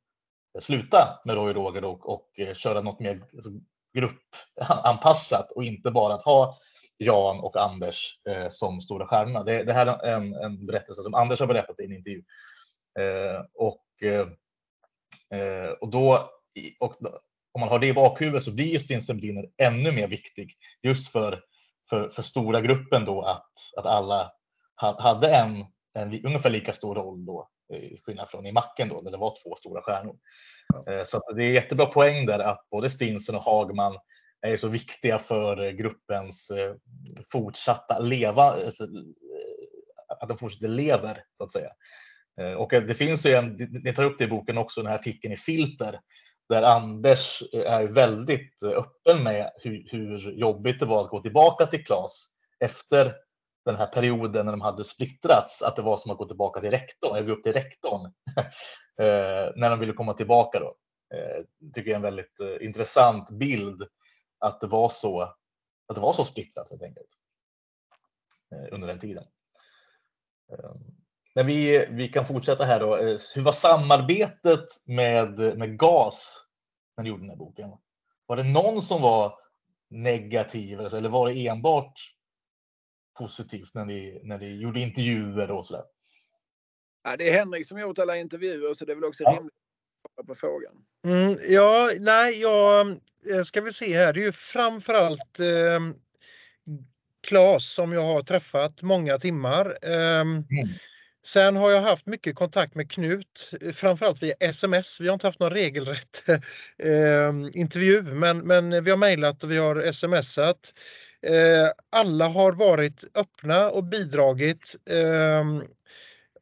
sluta med Roy och Roger och, och köra något mer alltså, gruppanpassat och inte bara att ha Jan och Anders eh, som stora stjärnorna. Det, det här är en, en, berättelse som Anders har berättat i en intervju. Eh, och, eh, eh och då, och om man har det i bakhuvudet så blir ju Stinsen Brinner ännu mer viktig just för, för, för stora gruppen då att, att alla hade en, en ungefär lika stor roll då, skillnad från i Macken då, där det var två stora stjärnor. Eh, så det är jättebra poäng där att både Stinsen och Hagman är så viktiga för gruppens eh, fortsatta leva, alltså, eh, att de fortsätter lever så att säga. Och det finns ju en, ni tar upp det i boken också, den här artikeln i Filter, där Anders är väldigt öppen med hur, hur jobbigt det var att gå tillbaka till Klas efter den här perioden när de hade splittrats, att det var som att gå tillbaka till rektorn, eller gå upp till rektorn eh, när de ville komma tillbaka. Då. Eh, tycker jag är en väldigt eh, intressant bild att det var så, att det var så splittrat helt enkelt under den tiden. Ehm, men vi, vi kan fortsätta här då. Hur var samarbetet med, med GAS när ni gjorde den här boken? Var det någon som var negativ eller var det enbart positivt när ni, när ni gjorde intervjuer och sådär? Ja, det är Henrik som gjort alla intervjuer så det är väl också ja. rimligt att på frågan. Mm, ja, nej, jag eh, ska vi se här. Det är ju framförallt eh, som jag har träffat många timmar. Eh, mm. Sen har jag haft mycket kontakt med Knut, framförallt via sms. Vi har inte haft någon regelrätt eh, intervju, men, men vi har mejlat och vi har smsat. Eh, alla har varit öppna och bidragit. Eh,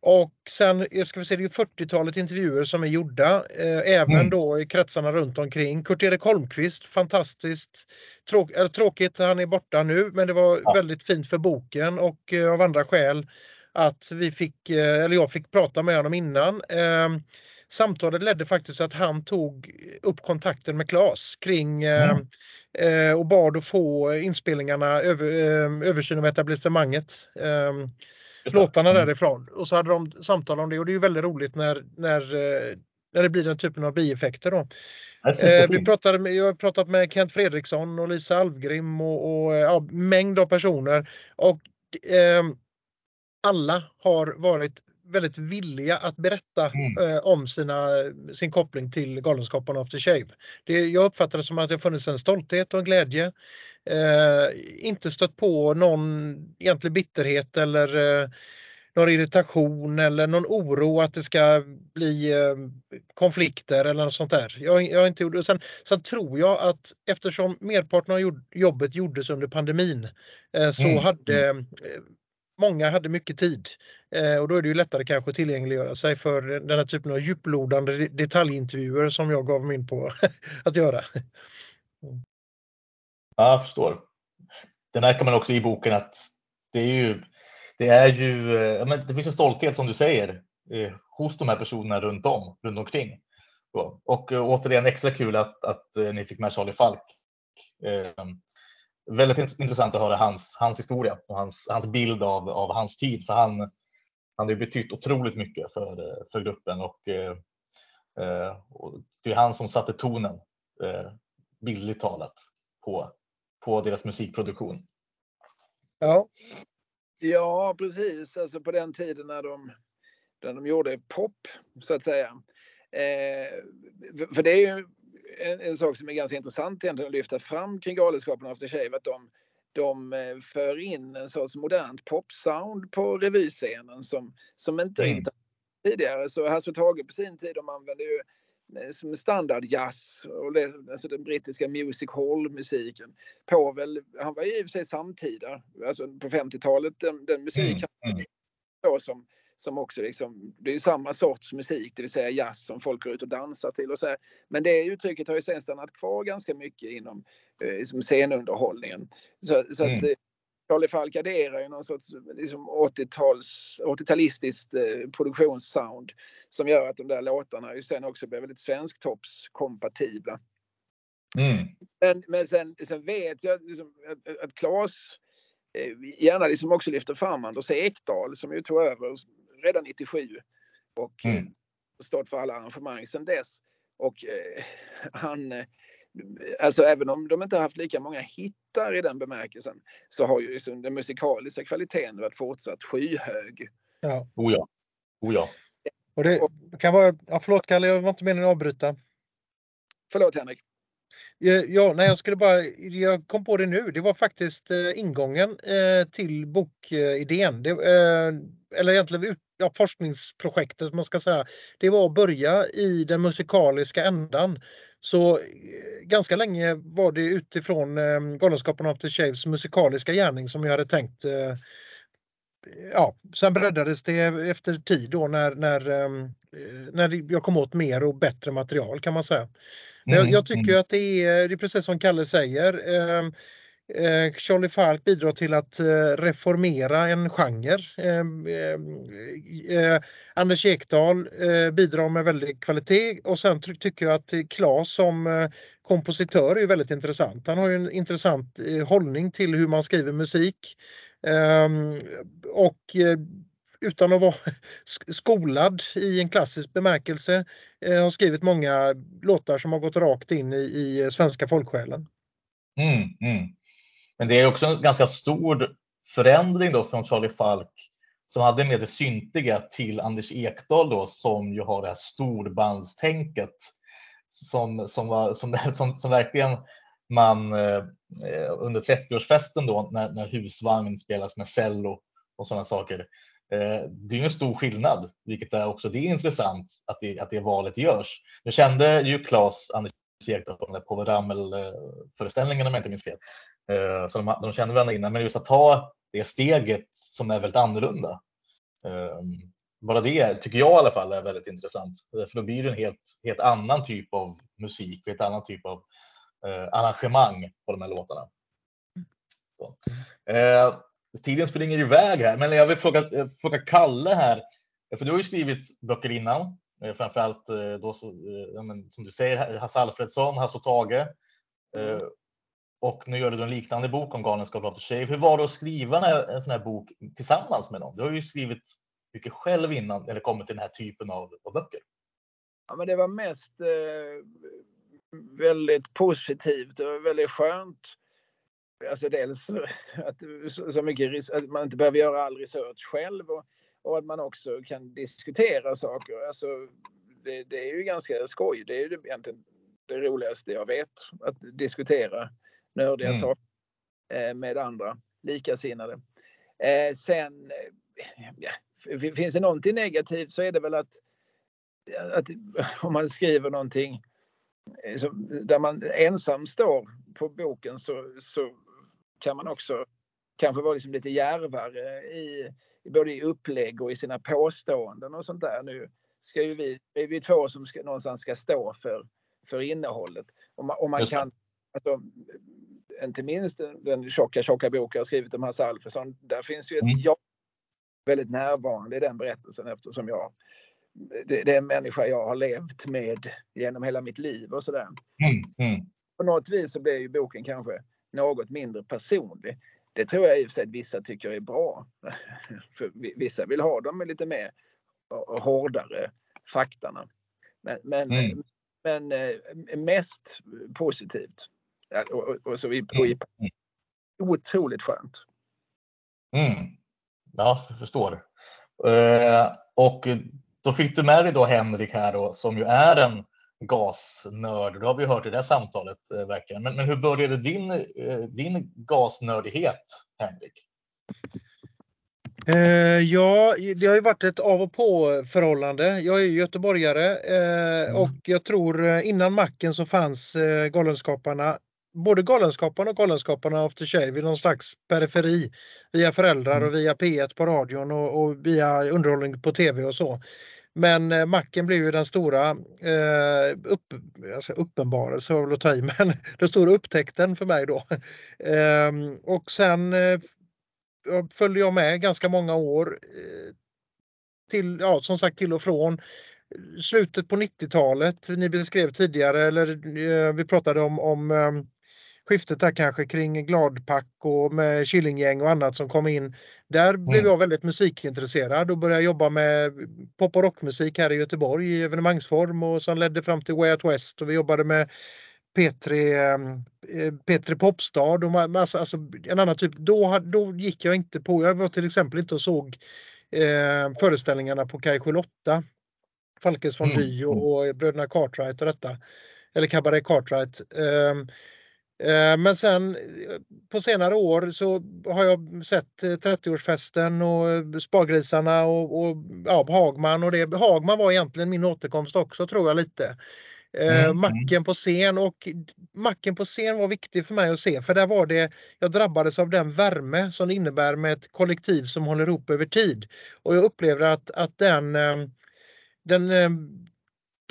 och sen, jag ska säga, det är 40-talet intervjuer som är gjorda, eh, även mm. då i kretsarna runt omkring. Kurt-Erik Holmqvist, fantastiskt. Tråk, tråkigt, han är borta nu, men det var ja. väldigt fint för boken och av andra skäl att vi fick, eller jag fick prata med honom innan. Samtalet ledde faktiskt till att han tog upp kontakten med Claes kring mm. och bad att få inspelningarna, över, översyn av etablissemanget. Ehm, låtarna mm. därifrån. Och så hade de samtal om det och det är ju väldigt roligt när, när, när det blir den typen av bieffekter. Då. Eh, vi pratade med, jag har pratat med Kent Fredriksson och Lisa Alvgrim och, och ja, mängd av personer. Och eh, alla har varit väldigt villiga att berätta mm. eh, om sina, sin koppling till Galenskaparna After Shave. Det, jag uppfattar det som att det har funnits en stolthet och en glädje. Eh, inte stött på någon egentlig bitterhet eller eh, någon irritation eller någon oro att det ska bli eh, konflikter eller något sånt där. Jag, jag inte gjort, sen, sen tror jag att eftersom merparten av jobbet gjordes under pandemin eh, så mm. hade mm. Eh, många hade mycket tid eh, och då är det ju lättare kanske att tillgängliggöra sig för den här typen av djuplodande detaljintervjuer som jag gav mig in på att göra. Mm. Ja, jag förstår. Det märker man också i boken att det är ju det är ju, eh, men det finns en stolthet som du säger eh, hos de här personerna runt om, runt omkring. Och eh, återigen extra kul att, att eh, ni fick med Charlie Falk väldigt intressant att höra hans, hans historia och hans, hans bild av, av hans tid. För han, han har betytt otroligt mycket för, för gruppen och, och det är han som satte tonen, bildligt talat, på, på deras musikproduktion. Ja, Ja, precis. Alltså på den tiden när de, när de gjorde pop, så att säga. Eh, för det är ju en, en, sak som är ganska intressant egentligen att lyfta fram kring Galenskapen After Shave, att de, de eh, för in en sorts modernt popsound på revyscenen som, som inte mm. riktigt tidigare. Så Hasse och Tage på sin tid, de använde ju Eh, som standardjazz och alltså den brittiska music hall-musiken. Povel, han var i och för sig samtida, alltså på 50-talet, den, den musik mm. mm. som, som också liksom, det är samma sorts musik, det vill säga jazz som folk går ut och dansar till och så här. Men det uttrycket har ju sen stannat kvar ganska mycket inom eh, liksom scenunderhållningen. Så, så mm. att, eh, Charlie Falk adderar ju någon sorts liksom 80-tals, 80-talistiskt eh, produktionssound som gör att de där låtarna ju sen också blir väldigt svensktoppskompatibla. Mm. Men, men sen, sen vet jag liksom, att, att Claes eh, gärna liksom också lyfter fram Anders Ekdahl som ju tog över redan 97 och mm. stått för alla arrangemang sedan dess. Och eh, han eh, alltså även om de inte har haft lika många hittar i den bemärkelsen så har ju liksom den musikaliska kvaliteten varit fortsatt skyhög. Ja. Oh ja. Oh ja. Och det kan vara, ja, förlåt Kalle, jag var inte meningen att avbryta. Förlåt Henrik. Ja, nej, jag skulle bara, jag kom på det nu, det var faktiskt eh, ingången eh, till bokidén. Det, eh, eller egentligen ja, forskningsprojektet man ska säga. Det var att börja i den musikaliska ändan. Så eh, ganska länge var det utifrån eh, of After Shaves musikaliska gärning som jag hade tänkt eh, ja, sen breddades det efter tid då när, när, eh, när jag kom åt mer och bättre material kan man säga. Men jag, mm, jag tycker mm. att det är, det är precis som Kalle säger. Ehm, Eh, Charlie Falk bidrar till att eh, reformera en genre. Eh, Anders Ekdahl bidrar med väldigt kvalitet och sen tycker jag att Claes som kompositör är väldigt intressant. Han har en intressant hållning till hur man skriver musik. Ehm, och utan att vara skolad i en klassisk bemärkelse eh, har skrivit många låtar som har gått rakt in i, i svenska folksjälen. Mm, mm. Men det är också en ganska stor förändring då från Charlie Falk som hade med det syntiga till Anders Ekdahl då som ju har det här storbandstänket som, som, var, som, som, som verkligen man eh, eh under 30-årsfesten då när, när husvagn spelas med cello och sådana saker. Eh, det är en stor skillnad, vilket är också det är intressant att det, att det valet görs. Nu kände ju Claes Anders Ekdahl på Ramel-föreställningen om jag inte minns fel. Eh, så de, de känner varandra innan, men just att ta det steget som är väldigt annorlunda. Ehm, bara det tycker jag i alla fall är väldigt intressant. För då blir det en helt, helt annan typ av musik och ett annat typ av eh, arrangemang på de här låtarna. Så. Eh, tiden springer iväg här, men jag vill fråga, fråga Kalle här. För du har ju skrivit böcker innan, framförallt då, som du säger, Hasse Alfredsson, Hasse och Tage. Mm. Och nu gör du en liknande bok om Galenskap After Shave. Hur var det att skriva en sån här bok tillsammans med någon? Du har ju skrivit mycket själv innan eller kommit till den här typen av, av böcker. Ja, men det var mest eh, väldigt positivt och väldigt skönt. Alltså dels att, så mycket, att man inte behöver göra all research själv och, och att man också kan diskutera saker. Alltså, det, det, är ju ganska skoj. Det är ju egentligen det roligaste jag vet. Att diskutera nördiga mm. saker eh, med andra likasinnade. Eh, sen, eh, ja, finns det någonting negativt så är det väl att, att om man skriver någonting där man ensam står på boken så, så kan man också kanske vara liksom lite djärvare i, både i upplägg och i sina påståenden och sånt där. Nu ska ju vi, är vi två som ska, någonstans ska stå för, för innehållet. Och man, och man kan, alltså, inte minst den tjocka, tjocka bok jag skrivit om Hasse Alfredson. Där finns ju ett mm. jag väldigt närvarande i den berättelsen eftersom jag det, det är en människa jag har levt med genom hela mitt liv och sådär. Mm. Mm. På något vis så blir ju boken kanske något mindre personlig. Det tror jag i och för sig att vissa tycker är bra. För vissa vill ha dem med lite mer hårdare faktarna. Men, men, mm. men eh, mest positivt. Och, och så vi, och mm. otroligt skönt. Mm. Ja, jag förstår. Eh, och då fick du med dig då Henrik här då, som ju är en gasnörd. Det har vi hört i det här samtalet eh, verkligen. Men, men, hur började din, eh, din gasnördighet, Henrik? Eh, ja, det har ju varit ett av och på förhållande. Jag är göteborgare eh, mm. och jag tror eh, innan macken så fanns eh, Galenskaparna både Galenskaparna och Galenskaparna After Shave i någon slags periferi via föräldrar mm. och via P1 på radion och, och via underhållning på tv och så. Men eh, Macken blev ju den stora eh, upp, alltså uppenbarelsen, var väl att ta i, men den stora upptäckten för mig då. Eh, och sen eh, följde jag med ganska många år eh, till, ja som sagt till och från slutet på 90-talet. Ni beskrev tidigare, eller eh, vi pratade om, om ehm, skiftet där kanske kring Gladpack och med Killinggäng och annat som kom in. Där blev mm. jag väldigt musikintresserad och började jobba med pop och rockmusik här i Göteborg i evenemangsform och som ledde fram till Way Out West och vi jobbade med P3, eh, P3 Popstad och massa, alltså en annan typ. Då, då gick jag inte på, jag var till exempel inte och såg eh, föreställningarna på Kaj 8 Falkes von Dy och, mm. och Bröderna Cartwright och detta. Eller Cabaret Cartwright. Eh, men sen på senare år så har jag sett 30-årsfesten och Spargrisarna och, och ja, Hagman och det. Hagman var egentligen min återkomst också tror jag lite. Eh, mm, mm. Macken på scen och Macken på scen var viktig för mig att se för där var det, jag drabbades av den värme som det innebär med ett kollektiv som håller ihop över tid. Och jag upplevde att, att den, eh, den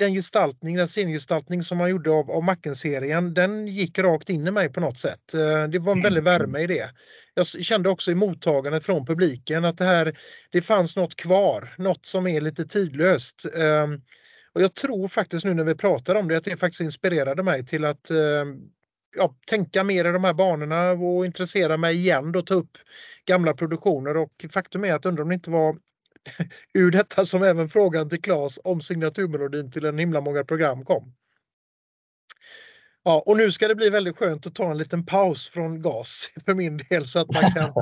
den gestaltning, den scengestaltning som man gjorde av, av Macken-serien, den gick rakt in i mig på något sätt. Eh, det var en väldig mm. värme i det. Jag kände också i mottagandet från publiken att det här, det fanns något kvar, något som är lite tidlöst. Ehm, och jag tror faktiskt nu när vi pratar om det att det faktiskt inspirerade mig till att ehm, ja, tänka mer i de här banorna och intressera mig igen och ta upp gamla produktioner och faktum är att undrar om det inte var ur detta som även frågan till Claes om signaturmelodin till en himla många program kom. Ja, och nu ska det bli väldigt skönt att ta en liten paus från GAS för min del så att man kan,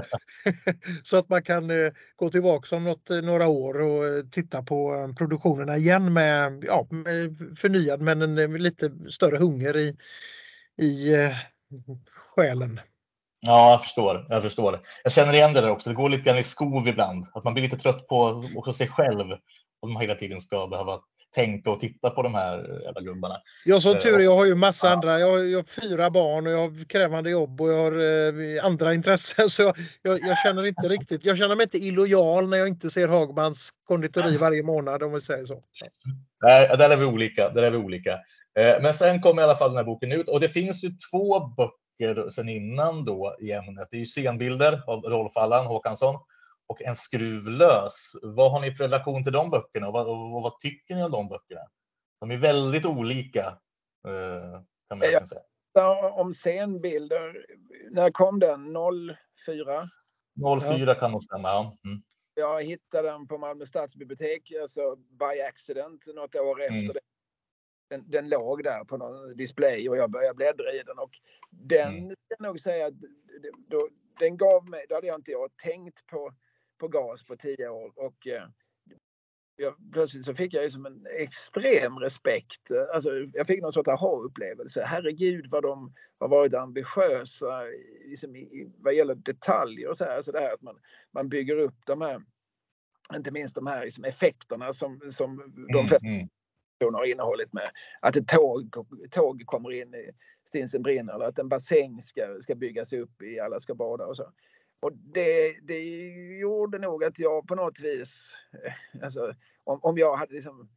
så att man kan eh, gå tillbaka om något, eh, några år och eh, titta på produktionerna igen med, ja, förnyad men en lite större hunger i, i själen. Ja, jag förstår. Jag förstår. Jag känner igen det där också. Det går lite grann i skov ibland. Att man blir lite trött på också sig själv. Om man hela tiden ska behöva tänka och titta på de här jävla gubbarna. Jag som tur är, jag har ju massa ja. andra. Jag har, jag har, fyra barn och jag har krävande jobb och jag har eh, andra intressen. Så jag, jag, jag, känner inte riktigt. Jag känner mig inte illojal när jag inte ser Hagmans konditori varje månad om vi säger så. Nej, där är vi olika. Där är vi olika. Eh, men sen kom i alla fall den här boken ut och det finns ju två böcker böcker sen innan då i ämnet. Det är ju scenbilder av Rolf Allan Håkansson och En skruv lös. Vad har ni för relation till de böckerna och vad, och vad tycker ni om de böckerna? De är väldigt olika eh, kan man ja. säga. Om scenbilder, när kom den? 04? 04 ja. kan nog stämma, ja. Mm. Jag hittade den på Malmö stadsbibliotek, alltså by accident, något år efter mm. det den, den låg där på någon display och jag började bläddra i den och den mm. jag nog säga att då, den gav mig, då hade jag inte jag tänkt på, på gas på tio år och eh, jag, plötsligt så fick jag ju som en extrem respekt. Alltså, jag fick någon sorts aha-upplevelse. Herregud vad de har varit ambitiösa liksom i, vad gäller detaljer och så här. Alltså det här att man, man bygger upp de här, inte minst de här liksom effekterna som, som de mm har innehållit med att ett tåg, tåg kommer in i Stinsen brinner eller att en bassäng ska, ska byggas upp i Alla ska bada och så. Och det, det gjorde nog att jag på något vis, eh, alltså, om, om jag hade liksom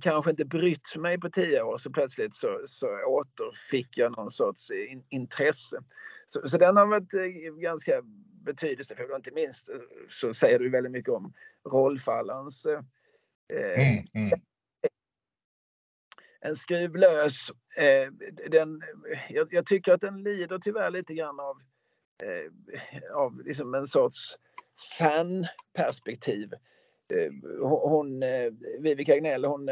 kanske inte brytt mig på tio år så plötsligt så, så återfick jag någon sorts in, intresse. Så, så den har varit eh, ganska betydelsefull och inte minst eh, så säger du väldigt mycket om rollfallans eh, mm, mm en skruvlös. Eh, den, jag, jag, tycker att den lider tyvärr lite grann av, eh, av liksom en sorts fanperspektiv. Eh, hon, Vivica Agnell, hon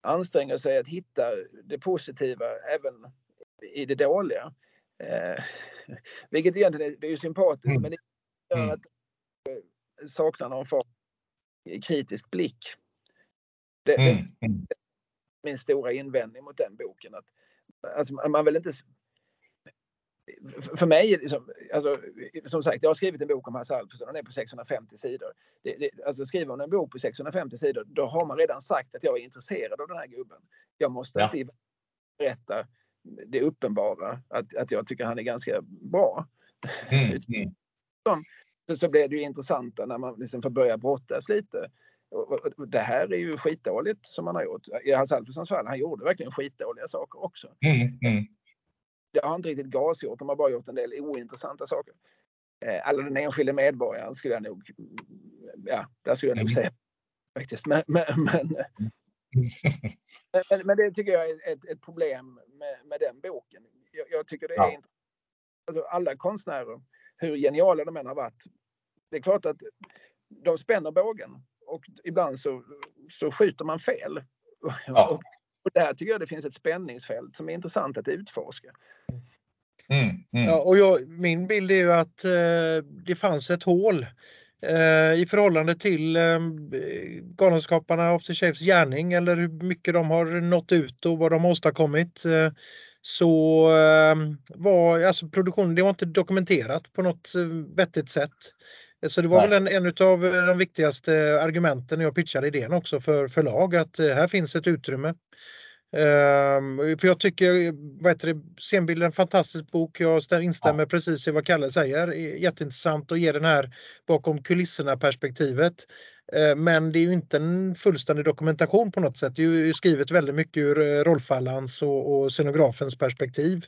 anstränger sig att hitta det positiva även i det dåliga. Eh, vilket egentligen är, det är ju sympatiskt mm. men det gör mm. att saknar någon form kritisk blick. Det, mm. det, min stora invändning mot den boken. Att, alltså, man vill inte... För mig, liksom, alltså, som sagt, jag har skrivit en bok om Hasse Alfredson, den är på 650 sidor. Det, det, alltså skriver man en bok på 650 sidor, då har man redan sagt att jag är intresserad av den här gubben. Jag måste ja. inte berätta det uppenbara, att, att jag tycker han är ganska bra. Mm. mm. Så, så blir det ju intressanta när man liksom får börja brottas lite det här är ju skitdåligt som han har gjort. I Hans Alfredsons fall, han gjorde verkligen skitdåliga saker också. Mm, mm. Det har inte riktigt GAS gjort, de har bara gjort en del ointressanta saker. Eh, alla den enskilde medborgaren skulle jag nog, ja, där skulle jag nog mm. säga faktiskt. Men, men, men, men, men, det tycker jag är ett, ett problem med, med den boken. Jag, jag tycker det är ja. Alltså, alla konstnärer, hur geniala de än har varit, det är klart att de spänner bågen och ibland så, så skjuter man fel. Ja. Och, och där tycker jag det finns ett spänningsfält som är intressant att utforska. Mm, mm. Ja, och jag, min bild är ju att eh, det fanns ett hål eh, i förhållande till eh, Galenskaparna After Shaves gärning eller hur mycket de har nått ut och vad de har åstadkommit. Eh, så eh, var alltså produktionen, det var inte dokumenterat på något eh, vettigt sätt. Så det var Nej. väl en, en av de viktigaste argumenten när jag pitchade idén också för förlag att eh, här finns ett utrymme. Um, för jag tycker, vad heter det, Scenbild är en fantastisk bok. Jag instämmer ja. precis i vad Kalle säger. Jätteintressant att ge den här bakom kulisserna perspektivet. Uh, men det är ju inte en fullständig dokumentation på något sätt. Det är ju skrivet väldigt mycket ur uh, rollfallans och, och scenografens perspektiv.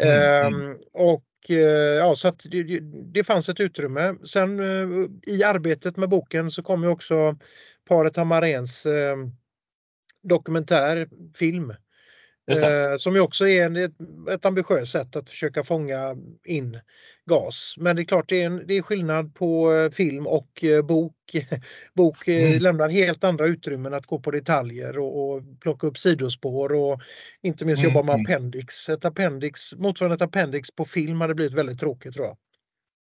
Mm, um, mm. Och Eh, Eh, ja, så att det, det fanns ett utrymme. Sen eh, i arbetet med boken så kom ju också paret Hamarens eh, dokumentärfilm. Eh, som ju också är ett, ett ambitiöst sätt att försöka fånga in gas. Men det är klart det är, en, det är skillnad på eh, film och eh, bok. bok mm. lämnar helt andra utrymmen att gå på detaljer och, och plocka upp sidospår och inte minst jobba med mm. appendix. Ett appendix. Motsvarande ett appendix på film hade blivit väldigt tråkigt tror jag.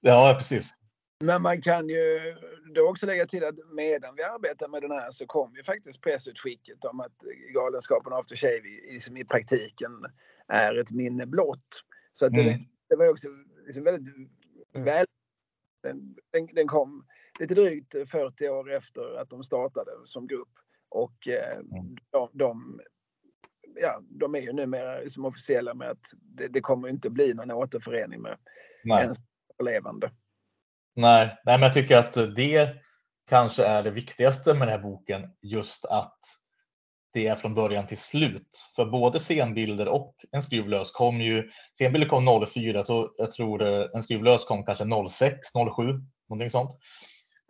Ja precis. Men man kan ju då också lägga till att medan vi arbetar med den här så kom ju faktiskt pressutskicket om att Galenskapen After Shave i, i praktiken är ett minne blott. Så att det, mm. det var också liksom väldigt mm. väl... Den, den, den, kom lite drygt 40 år efter att de startade som grupp. Och eh, mm. de, de, ja, de är ju numera liksom officiella med att det, det kommer inte bli någon återförening med Nej. ens överlevande. Nej, nej, men jag tycker att det kanske är det viktigaste med den här boken. Just att det är från början till slut. För både scenbilder och en skruvlös kom ju, scenbilder kom 04, så jag tror eh, en skruvlös kom kanske 06, 07, någonting sånt.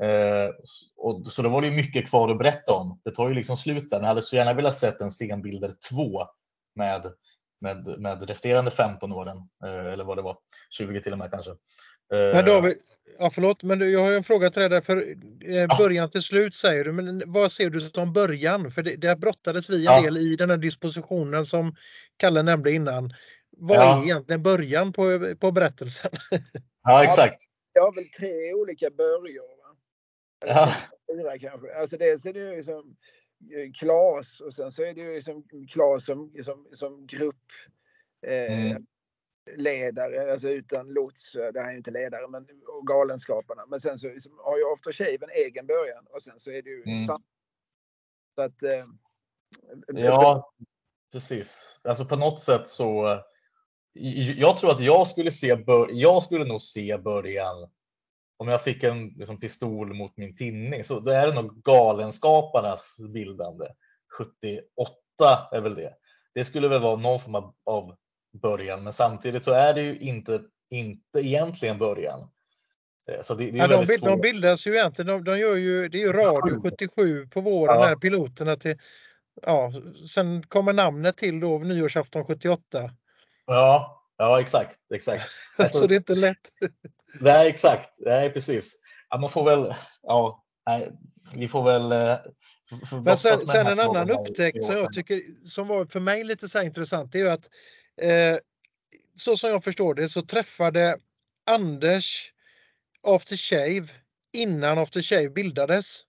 Eh, och, så då var det ju mycket kvar att berätta om. Det tar ju liksom slut där. Jag hade så gärna velat sett en scenbilder 2 med, med, med resterande 15 åren, eh, eller vad det var, 20 till och med kanske. Men Eh, David, ja, förlåt, men jag har en fråga till dig där. För eh, början till slut säger du, men vad ser du som början? För det, där brottades vi en Ja. del i den här dispositionen som Kalle nämnde innan. Vad Ja. är egentligen början på, på berättelsen? ja, exakt. Jag har väl tre olika börjor. Va? Eller Ja. fyra kanske. Alltså dels är det ju som eh, Klas och sen så är det ju som Klas som, som, som grupp eh, Mm. Ledare, alltså utan lots, eh, det här är inte ledare, men och Galenskaparna. Men sen så liksom, har ju After Shave en egen början och sen så är det ju Mm. sam- Så att eh, Ja, precis. Alltså på något sätt så. eh, Jag tror att jag skulle se, bör, jag skulle nog se början. Om jag fick en liksom, pistol mot min tinning så då är det nog Galenskaparnas bildande. 78 är väl det. Det skulle väl vara någon form av, av början, men samtidigt så är det ju inte, inte egentligen början. Eh, Så det, det är Ja, de, bild, de bildas ju egentligen, de, de gör ju, det är ju radio 77 på våren, Ja. här piloterna till, ja, sen kommer namnet till då nyårsafton 78. Ja, ja exakt, exakt. Alltså, Så det är inte lätt. Nej, exakt. Nej, precis. Ja, man får väl, ja, nej, vi får väl. eh, Men sen, sen en annan upptäckt som jag tycker som var för mig lite så här intressant det är ju att eh, så som jag förstår det så träffade Anders After Shave innan After Shave bildades.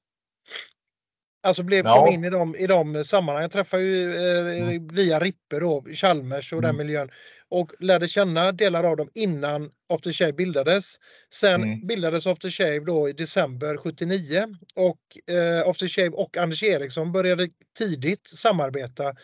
Alltså blev, Ja. kom in i de, i de sammanhangen. Jag träffade ju eh, Mm. via Rippe då, Chalmers och den Mm. miljön. Och lärde känna delar av dem innan After Shave bildades. Sen Mm. bildades After Shave då i december 79. Och eh, After Shave och Anders Eriksson började tidigt samarbeta.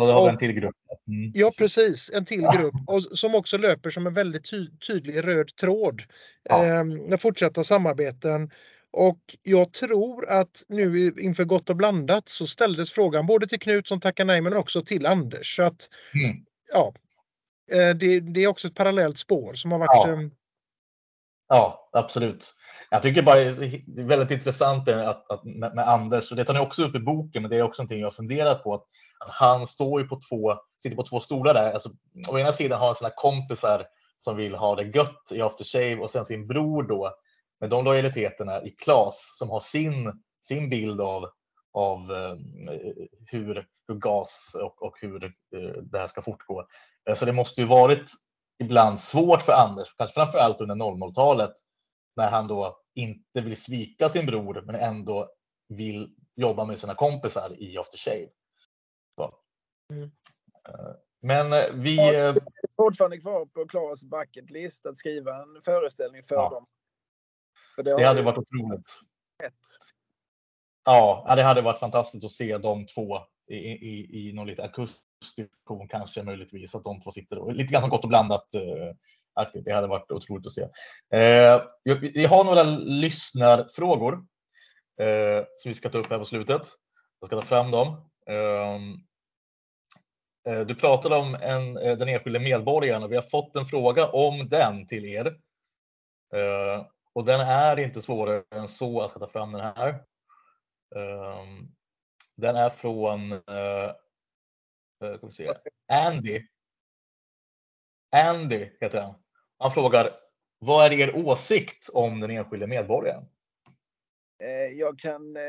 Och då har vi en till grupp. Mm, Ja precis, en till grupp och som också löper som en väldigt ty tydlig röd tråd. Ja. Eh, fortsatta samarbeten. Och jag tror att nu inför Gott och blandat så ställdes frågan både till Knut som tackar nej men också till Anders. Så att Mm. ja, eh, det, det är också ett parallellt spår som har varit Ja. eh, Ja, absolut. Jag tycker bara det är väldigt intressant att, att med, med Anders, och det tar ni också upp i boken, men det är också någonting jag har funderat på. Att, att han står ju på två, sitter på två stolar där. Alltså, å ena sidan har han sina kompisar som vill ha det gött i aftershave och sen sin bror då med de lojaliteterna i Klas som har sin, sin bild av, av eh, hur, hur gas och, och hur eh, det här ska fortgå. Eh, Så det måste ju varit ibland svårt för Anders, kanske framför allt under 00-talet, när han då inte vill svika sin bror men ändå vill jobba med sina kompisar i After Shave. Mm. Eh, Men eh, vi, eh, Det är fortfarande kvar på Klas bucket list att skriva en föreställning för Ja. dem. För det det hade ju varit otroligt. skett. Ja, ja, det hade varit fantastiskt att se de två i, i, i någon lite akustisk ton kanske möjligtvis, att de två sitter och lite grann som gott och blandat. Aktigt. det hade varit otroligt att se. Eh, vi- har några lyssnarfrågor eh, som vi ska ta upp här på slutet. Jag ska ta fram dem. Ehm, eh, du pratade om en, eh, den enskilde medborgaren och vi har fått en fråga om den till er. Eh, och den är inte svårare än så. Jag ska ta fram den här. Ehm, den är från eh, Andy. Andy heter han. Han frågar vad är er åsikt om den enskilde medborgaren? Eh, Jag kan, eh,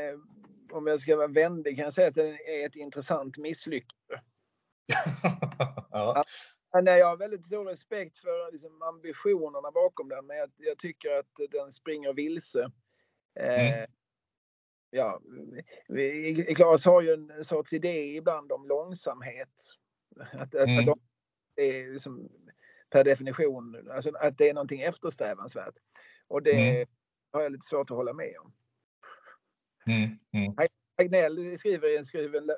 om jag ska vara vänlig, kan jag säga att det är ett intressant misslyckande. ja. Men nej, jag har väldigt stor respekt för liksom, ambitionerna bakom den, men jag, jag tycker att den springer vilse. Eh, Mm. Ja, vi- Claes har ju en sorts idé ibland om långsamhet. Att, Mm. att lång- är liksom, per definition, alltså att det är någonting eftersträvansvärt. Och det Mm. har jag lite svårt att hålla med om. Mm, mm. Agnell skriver i en skruven,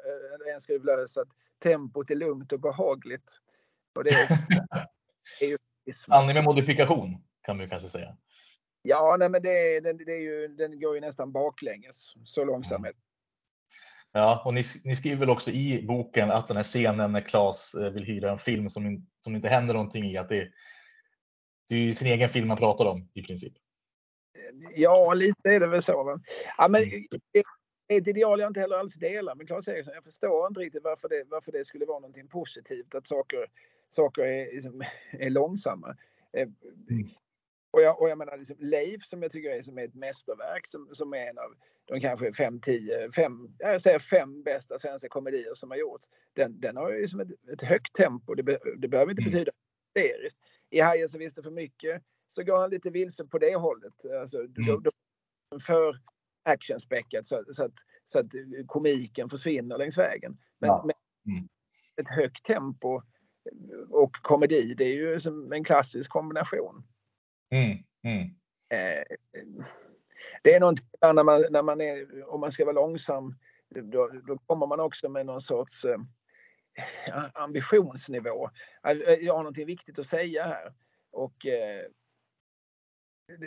en skruv lös att tempot är lugnt och behagligt. Och det är, är ju Sanning med modifikation kan man kanske säga. Ja, nej, men det, det, det är ju, den går ju nästan baklänges. Så långsamt. Mm. Ja, och ni, ni, skriver väl också i boken att den här scenen när Claes eh, vill hyra en film som, som inte händer någonting i, att det, det är sin egen film man pratar om i princip. Ja, lite är det väl så. Ja, men mm. ett ideal jag inte heller alls delar med Claes Eriksson. Jag förstår inte riktigt varför det, varför det skulle vara någonting positivt att saker, saker är, liksom, är långsamma. Eh, mm. Och jag, och jag menar liksom Leif som jag tycker är som är ett mästerverk som, som är en av de kanske fem, tio, fem, jag säger fem bästa svenska komedier som har gjorts. Den, den har ju som ett, ett högt tempo. Det, be, det behöver inte mm. betyda hysteriskt. I Hajen så visste för mycket så går han lite vilse på det hållet. Alltså, mm. då, då, för actionspäckat så, så, att, så att komiken försvinner längs vägen. Men, ja. mm. ett högt tempo och komedi, det är ju som en klassisk kombination. Mm. Mm. Eh, det är någonting när man, när man är, om man ska vara långsam, då, då kommer man också med någon sorts eh, ambitionsnivå. Jag har någonting viktigt att säga här. Och eh,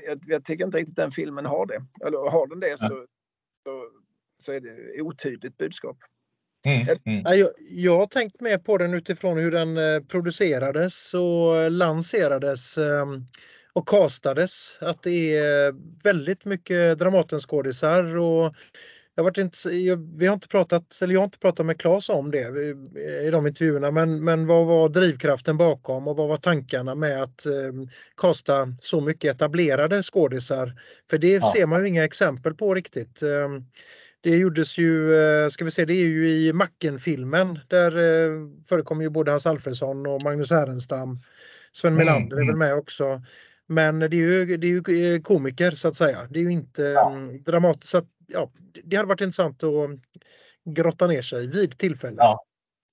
jag, jag, tycker inte riktigt den filmen har det. Eller har den det så, så, så är det otydligt budskap. Mm, mm. Jag, jag har tänkt mer på den utifrån hur den eh, producerades och lanserades ehm, och castades. Att det är väldigt mycket Dramatenskådisar och jag varit inte, vi har inte pratat, eller jag har inte pratat med Claes om det i de intervjuerna, men, men vad var drivkraften bakom och vad var tankarna med att eh, kasta så mycket etablerade skådisar? För det ja. ser man ju inga exempel på riktigt. Eh, det gjordes ju, eh, ska vi se, det är ju i Macken-filmen där eh, förekommer ju både Hans Alfredsson och Magnus Härenstam. Sven mm, Melander mm. är väl med också. Men det är ju, det är ju eh, komiker så att säga. Det är ju inte ja. Mm, dramatiskt. Så att, ja, det hade varit intressant att grotta ner sig vid tillfälle. Ja,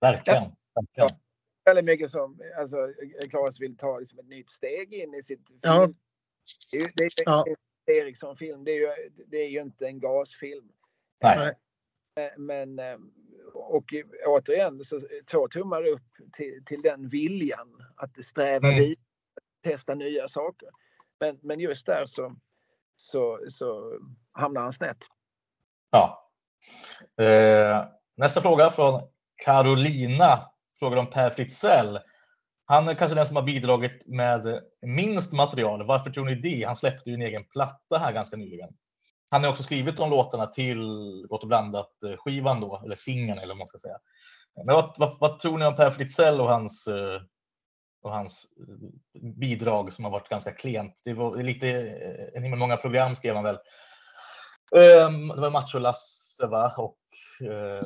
verkligen. verkligen. Ja. Väldigt mycket som alltså, Claes vill ta liksom ett nytt steg in i sitt film. Ja. Det är ju det är ja. en Eriksson-film. Det är, ju, det är ju inte en gasfilm. Nej. Eh, men och återigen så två tummar upp till, till den viljan att sträva mm. vidare testa nya saker. Men, men just där så, så, så hamnar han snett. Ja. Eh, nästa fråga från Carolina. Frågar om Per Fritzell. Han är kanske den som har bidragit med minst material. Varför tror ni det? Han släppte ju en egen platta här ganska nyligen. Han har också skrivit de låtarna till Gott och blandat eh, skivan då, eller singeln eller vad man ska säga. Men vad, vad, vad, tror ni om Per Fritzell och hans eh, och hans eh, bidrag som har varit ganska klent. Det var lite, eh, en himla många program skrev han väl. Ehm, det var Macho Lasse va? Och, eh,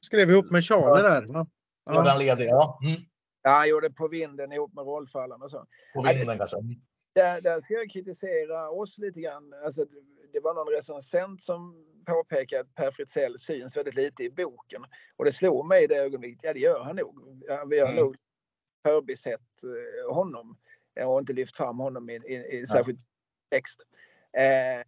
skrev ihop med Charlie där va? Ja. Var ledig? Ja. Mm. ja, han gjorde På vinden ihop med Rollfallen och så. På vinden kanske? Mm. Där, där ska jag kritisera oss lite grann. Alltså, det var någon recensent som påpekade att Per Fritzell syns väldigt lite i boken. Och det slog mig i det ögonblicket, ja det gör han nog. Ja, vi har mm. nog förbisett eh, honom och inte lyft fram honom i, i, i särskild text. Eh,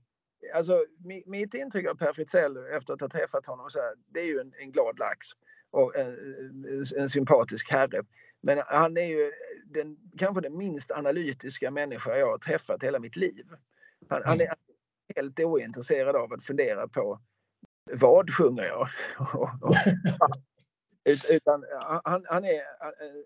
alltså, mitt intryck av Per Fritzell efter att ha träffat honom så här, det är ju en, en glad lax och en, en, sympatisk herre. Men han är ju den, kanske den minst analytiska människa jag har träffat hela mitt liv. Han, mm. han är helt ointresserad av att fundera på vad sjunger jag? Utan han, han, är,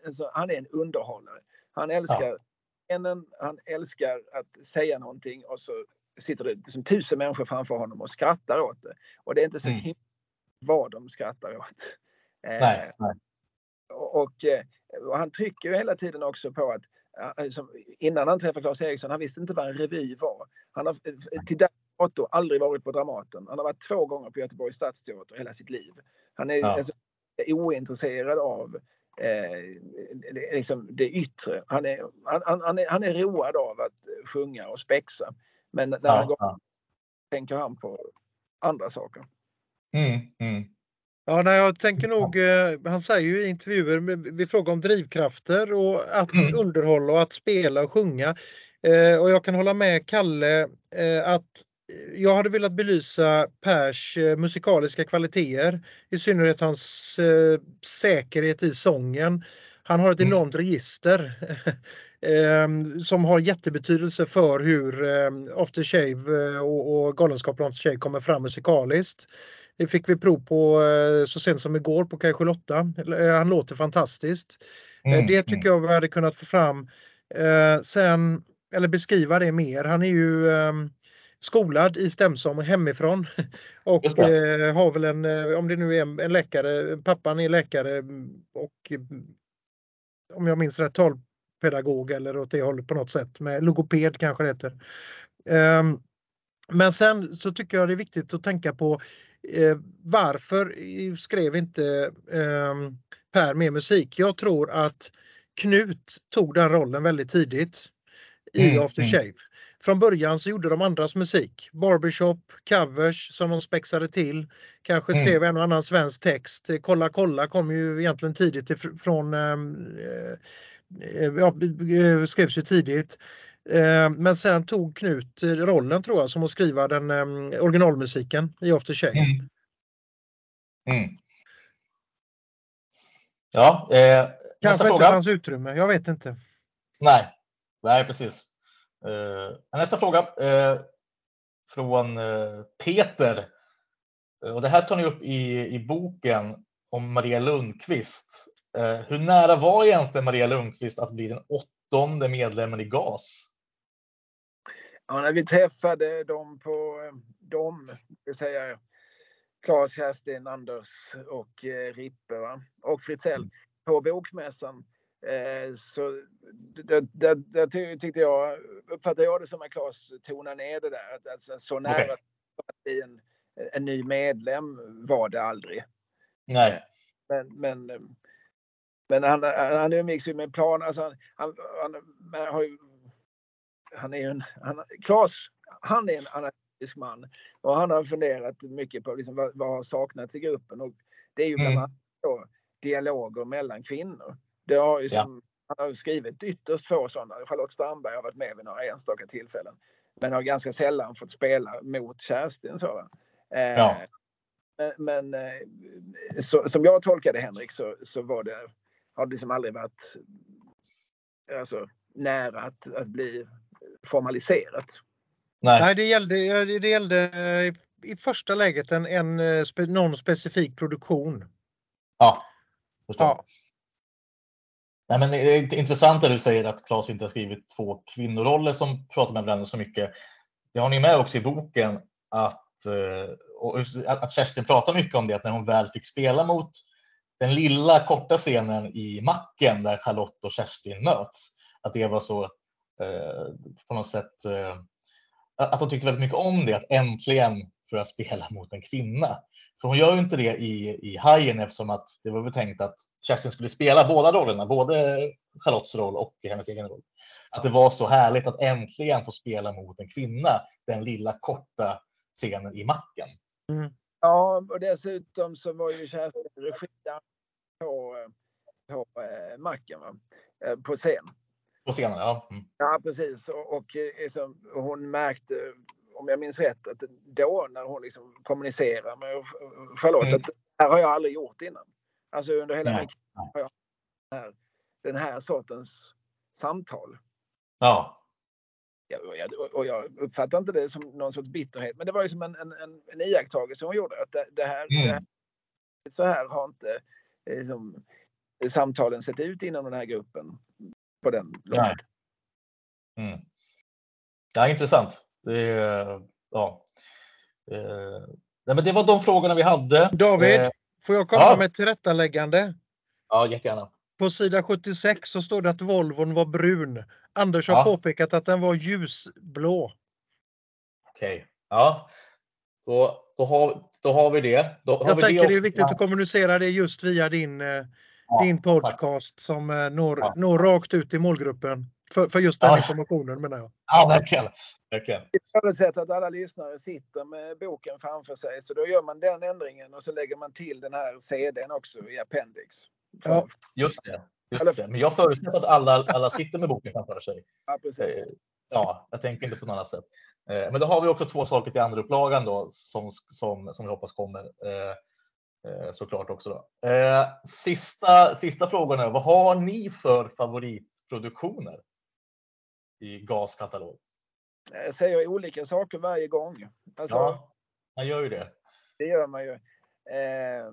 alltså, han är en underhållare. Han älskar ja. han älskar att säga någonting och så sitter det liksom tusen människor framför honom och skrattar åt det. Och det är inte så mm. himla vad de skrattar åt. Eh, nej, nej. Och, eh, och, han trycker ju hela tiden också på att alltså, innan han träffade Claes Eriksson, han visste inte vad en revy var. Han har till dato aldrig varit på Dramaten. Han har varit två gånger på Göteborgs stadsteater hela sitt liv. Han är ja. alltså, ointresserad av eh, liksom det yttre. Han är, han, han, är, han är road av att sjunga och spexa. Men när ja, han går ja. tänker han på andra saker. Mm, mm. Ja, nej, jag tänker nog, eh, han säger ju i intervjuer, vi frågar om drivkrafter och att mm. underhålla och att spela och sjunga. Eh, och jag kan hålla med Kalle eh, att jag hade velat belysa Pers eh, musikaliska kvaliteter, i synnerhet hans eh, säkerhet i sången. Han har ett mm. enormt register eh, som har jättebetydelse för hur eh, After Shave och, och Galenskapen After Shave kommer fram musikaliskt. Det fick vi prov på så sent som igår på kanske Lotta. Han låter fantastiskt. Mm, det tycker jag vi hade kunnat få fram. Sen, eller beskriva det mer. Han är ju ehm, skolad i stämsång hemifrån och har väl en, om det nu är en, en läkare, pappan är läkare och om jag minns rätt talpedagog eller åt det hållet på något sätt med logoped kanske det heter. Um, men sen så tycker jag det är viktigt att tänka på eh, varför skrev inte eh, Per mer musik? Jag tror att Knut tog den rollen väldigt tidigt i mm, After mm. Shave. Från början så gjorde de andras musik. Barbershop, covers som de spexade till. Kanske mm. skrev mm. en och annan svensk text. Kolla kolla kom ju egentligen tidigt ifrån ehm, eh, eh, ja, skrevs ju tidigt. Eh, men sen tog Knut rollen tror jag som att skriva den ehm, originalmusiken i After Shave. Mm. Mm. Ja, eh, Kanske inte hans utrymme, jag vet inte. Nej, nej precis. Eh, nästa fråga eh, från eh, Peter. Och det här tar ni upp i, i boken om Maria Lundqvist. Hur nära var egentligen Maria Lundqvist att bli den åttonde medlemmen i GAS? Ja, när vi träffade dem på dem, det säga Claes, Kerstin, Anders och Rippe va? och Fritzell mm. på bokmässan. Eh, så det, det, det, tyckte jag, uppfattade jag det som att Claes tonade ner det där. Att, alltså, så nära okay. att bli en, en ny medlem var det aldrig. Nej. Eh, men, men, men han, han umgicks ju med plan. Alltså han, han, han, har ju han är en, han, Claes, han är en analytisk man och han har funderat mycket på liksom vad, vad har saknats i gruppen och det är ju bland mm. annat mm. dialoger mellan kvinnor. Det har ju som, ja. Han har skrivit ytterst få sådana. Charlotte Strandberg har varit med vid några enstaka tillfällen. Men har ganska sällan fått spela mot Kerstin. Så, eh, ja. Men, men eh, så, som jag tolkade Henrik så, så var det, har det liksom aldrig varit alltså, nära att, att bli formaliserat. Nej, Nej det, gällde, det gällde i första läget en, en, någon specifik produktion. Ja. ja. Nej, men det är intressant att du säger att Claes inte har skrivit två kvinnoroller som pratar med varandra så mycket. Det har ni med också i boken att, eh, och att Kerstin pratar mycket om det, att när hon väl fick spela mot den lilla korta scenen i Macken där Charlotte och Kerstin möts, att det var så eh, på något sätt eh, att hon tyckte väldigt mycket om det, att äntligen får jag spela mot en kvinna. För hon gör ju inte det i, i Hajen eftersom att det var väl tänkt att Kerstin skulle spela båda rollerna, både Charlottes roll och hennes egen roll. Att det var så härligt att äntligen få spela mot en kvinna, den lilla korta scenen i macken. Mm. Ja, och dessutom så var ju Kerstin regi på, på äh, macken, va? Äh, på scen. På scenen, ja. Mm. Ja, precis. Och, och, liksom, hon märkte om jag minns rätt, att då när hon liksom kommunicerar med Charlotte, mm. att det här har jag aldrig gjort innan. Alltså under hela min har jag den här, den här sortens samtal. Ja. ja och, jag, och jag uppfattar inte det som någon sorts bitterhet, men det var ju som en, en, en, en iakttagelse hon gjorde. Att det, det här, mm. det här, så här har inte liksom, samtalen sett ut inom den här gruppen på den långa mm. Ja, intressant. Det, ja. Eh, nej, men det var de frågorna vi hade. David, eh, får jag komma ja. med ett tillrättaläggande? Ja, jättegärna. På sida 76 så står det att Volvon var brun. Anders har ja. påpekat att den var ljusblå. Okej, okay. ja. Då, då, har, då har vi det. Då jag tänker det, det är viktigt att kommunicera det just via din, eh, ja, din podcast tack. som når, ja. når rakt ut i målgruppen. För, för just den ja. informationen menar jag. Ja, verkligen. verkligen. Jag förutsätter att alla lyssnare sitter med boken framför sig så då gör man den ändringen och så lägger man till den här CDn också i appendix. Ja. Just det. Just det. Men jag förutsätter att alla, alla sitter med boken framför sig. Ja, precis. Eh, ja, jag tänker inte på något annat sätt. Eh, men då har vi också två saker till andra upplagan då som, som, som vi hoppas kommer eh, såklart också. Då. Sista, sista frågan är, vad har ni för favoritproduktioner? I GAS katalog? Jag säger olika saker varje gång. Alltså, ja, man gör ju det. det gör man ju. Eh,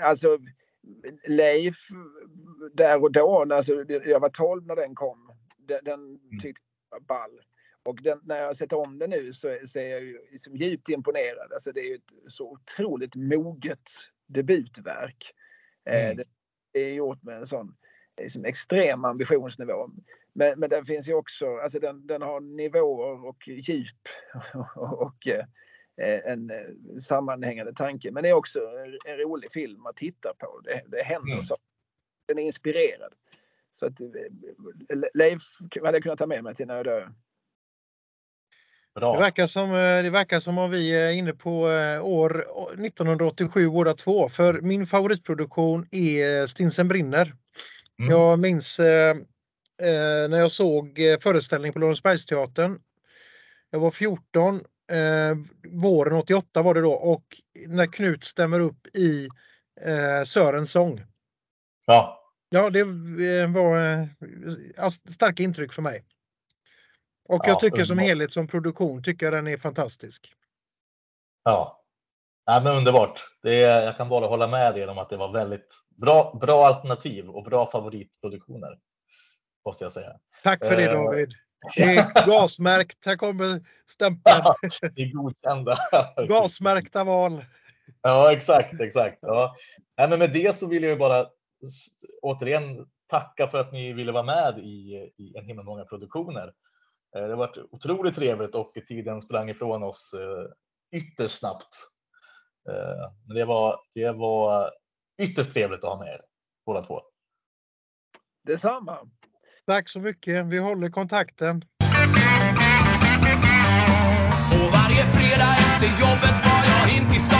alltså Leif där och då, alltså, jag var 12 när den kom. Den, den mm. tyckte jag var ball. Och den, när jag sett om den nu så, så är jag ju liksom djupt imponerad. Alltså det är ju ett så otroligt moget debutverk. Eh, mm. det är gjort med en sån liksom extrem ambitionsnivå. Men, men den finns ju också, alltså den, den har nivåer och djup och, och eh, en eh, sammanhängande tanke. Men det är också en rolig film att titta på. Det, det händer mm. så. Den är inspirerad. Så att Leif hade jag kunnat ta med mig till när jag dör. Bra. Det, verkar som, eh, det verkar som om vi är inne på eh, år 1987 båda två. För min favoritproduktion är Stinsen brinner. Mm. Jag minns eh, när jag såg föreställningen på Lorensbergsteatern. Jag var 14, eh, våren 88 var det då och när Knut stämmer upp i eh, Sörens sång. Ja. Ja, det var eh, starka intryck för mig. Och jag tycker som helhet som produktion tycker jag den är fantastisk. Ja, ja men underbart. Det är, jag kan bara hålla med dig om att det var väldigt bra, bra alternativ och bra favoritproduktioner. Måste jag säga. Tack för det eh, David. Det är gasmärkt. Här kommer stämpeln. det är godkända. Gasmärkta val. Ja, exakt, exakt. Ja. Nej, men med det så vill jag bara återigen tacka för att ni ville vara med i, i en himla många produktioner. Eh, det har varit otroligt trevligt och tiden sprang ifrån oss eh, ytterst snabbt. Eh, men det var, det var ytterst trevligt att ha med er båda två. Detsamma. Tack så mycket. Vi håller kontakten. Och varje fredag efter jobbet var jag in till stan